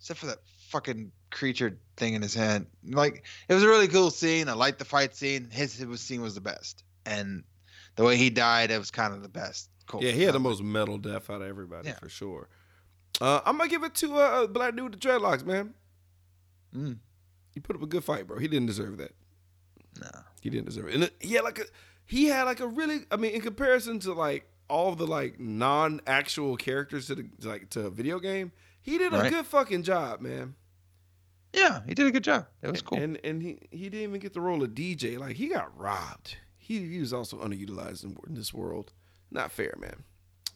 except for that fucking creature thing in his hand. Like it was a really cool scene. I liked the fight scene. His, his scene was the best, and the way he died, it was kind of the best. Cool.
Yeah, he had the most metal death out of everybody
Yeah.
for sure. Uh, I'm gonna give it to uh, black dude with the dreadlocks, man.
Mm.
He put up a good fight, bro. He didn't deserve that.
No.
He didn't deserve it. And uh, he had like a he had like a really I mean in comparison to like all the like non-actual characters to the like to a video game, he did a
Right.
good fucking job, man.
Yeah, he did a good job. It was cool.
And and he he didn't even get the role of DJ. Like he got robbed. He he was also underutilized in, in this world. Not fair, man.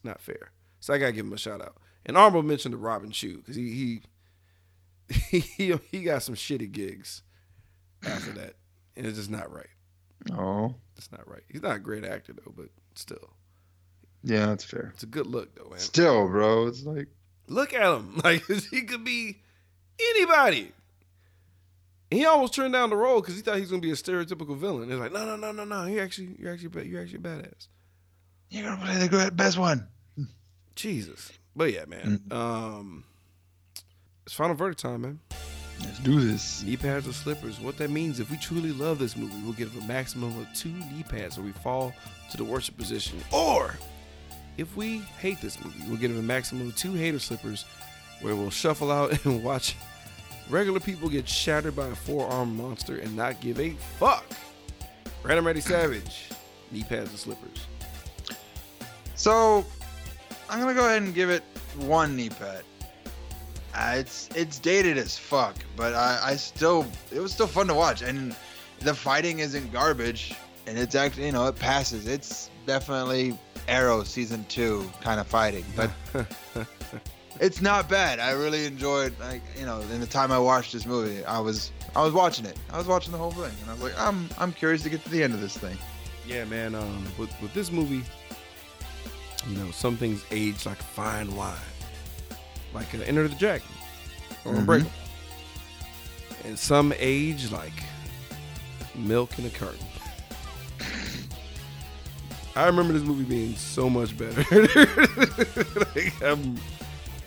Not fair. So I gotta give him a shout out. And honorable mentioned to Robin Shou because he he he he got some shitty gigs after that, and it's just not right.
oh,
It's not right. He's not a great actor though, but still,
yeah, that's fair.
it's a good look though, man.
Still, bro, it's like
Look at him. Like he could be anybody. And he almost turned down the role because he thought he was gonna be a stereotypical villain. It's like, no, no, no, no, no. You actually, you're actually, you're actually badass.
you're gonna play the good, best one.
Jesus. But yeah, man. Um, it's final verdict time, man.
Let's do this.
Knee pads or slippers. What that means, if we truly love this movie, we'll give a maximum of two knee pads where we fall to the worship position. Or if we hate this movie, we'll give it a maximum of two hater slippers where we'll shuffle out and watch regular people get shattered by a four-armed monster and not give a fuck. Random Randy Savage. Knee pads or slippers.
So, I'm gonna go ahead and give it one knee pad. Uh, it's it's dated as fuck, but I, I still it was still fun to watch, and the fighting isn't garbage, and it's actually you know it passes. It's definitely Arrow season two kind of fighting, but it's not bad. I really enjoyed like you know in the time I watched this movie, I was I was watching it. I was watching the whole thing, and I was like, I'm I'm curious to get to the end of this thing.
Yeah, man. Um, with with this movie, you know, some things age like fine wine, like uh, Enter the Dragon or
Mhm.
Unbreakable, and some age like milk in a carton. I remember this movie being so much better. like,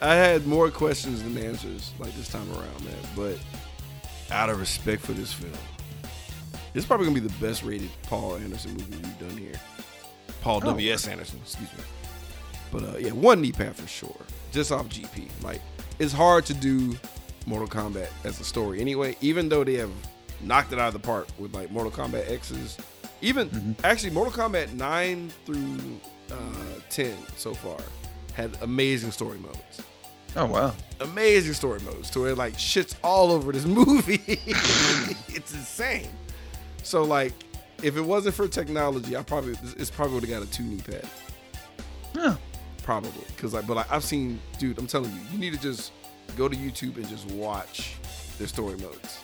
I had more questions than answers like this time around, man. But out of respect for this film, this is probably gonna be the best rated Paul Anderson movie we've done here. Paul
Oh.
W S Anderson, excuse me. But uh, yeah, one knee pad for sure. Just off GP. Like it's hard to do Mortal Kombat as a story anyway. Even though they have knocked it out of the park with like Mortal Kombat X's. Even actually, Mortal Kombat nine through uh, ten so far had amazing story modes
Oh wow.
amazing story modes to where like shit's all over this movie. it's insane. So like, if it wasn't for technology, I probably it's probably would have got a two knee pad.
Yeah.
Probably because like, but like I've seen, dude. I'm telling you, you need to just go to YouTube and just watch their story modes.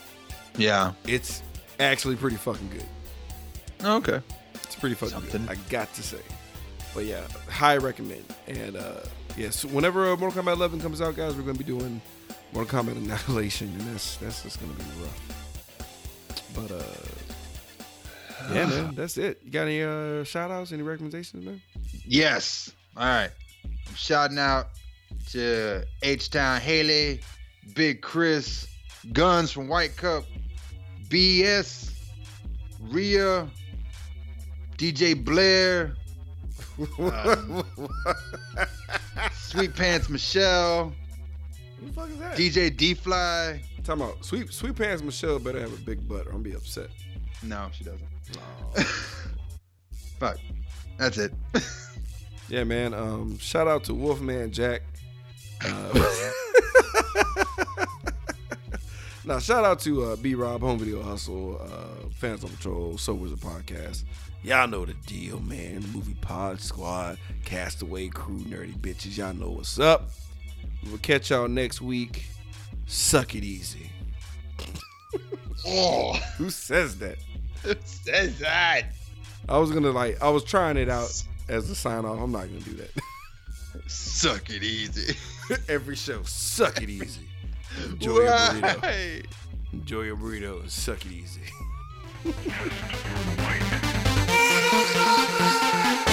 Yeah.
It's actually pretty fucking good.
Okay.
It's pretty fucking
Something.
good. I got to say. But yeah, high recommend. And uh yes, whenever uh, Mortal Kombat 11 comes out, guys, we're gonna be doing Mortal Kombat Annihilation, and that's that's just gonna be rough. But uh, yeah, man, that's it. You got any uh shout outs, any recommendations, man?
Yes. All right. I'm shouting out to H Town Haley, Big Chris, Guns from White Cup, BS, Rhea, DJ Blair, um, Sweet Pants Michelle,
Who the fuck is that?
DJ D Fly.
Talking about sweet sweet pants Michelle better have a big butt or I'm gonna be upset.
No, she doesn't. Fuck. That's it.
Yeah, man. Um, shout out to Wolfman Jack. Uh, now, shout out to uh, B Rob, Home Video Hustle, uh, Fans on Patrol, Sobers a Podcast. Y'all know the deal, man. Movie Pod Squad, Castaway Crew, Nerdy Bitches. Y'all know what's up. We'll catch y'all next week. Suck it easy.
Oh,
Who says that?
says that.
I was gonna like, I was trying it out as a sign off. I'm not gonna do that.
Suck it easy.
Every show, suck it easy. Enjoy your burrito. Enjoy your burrito and suck it easy.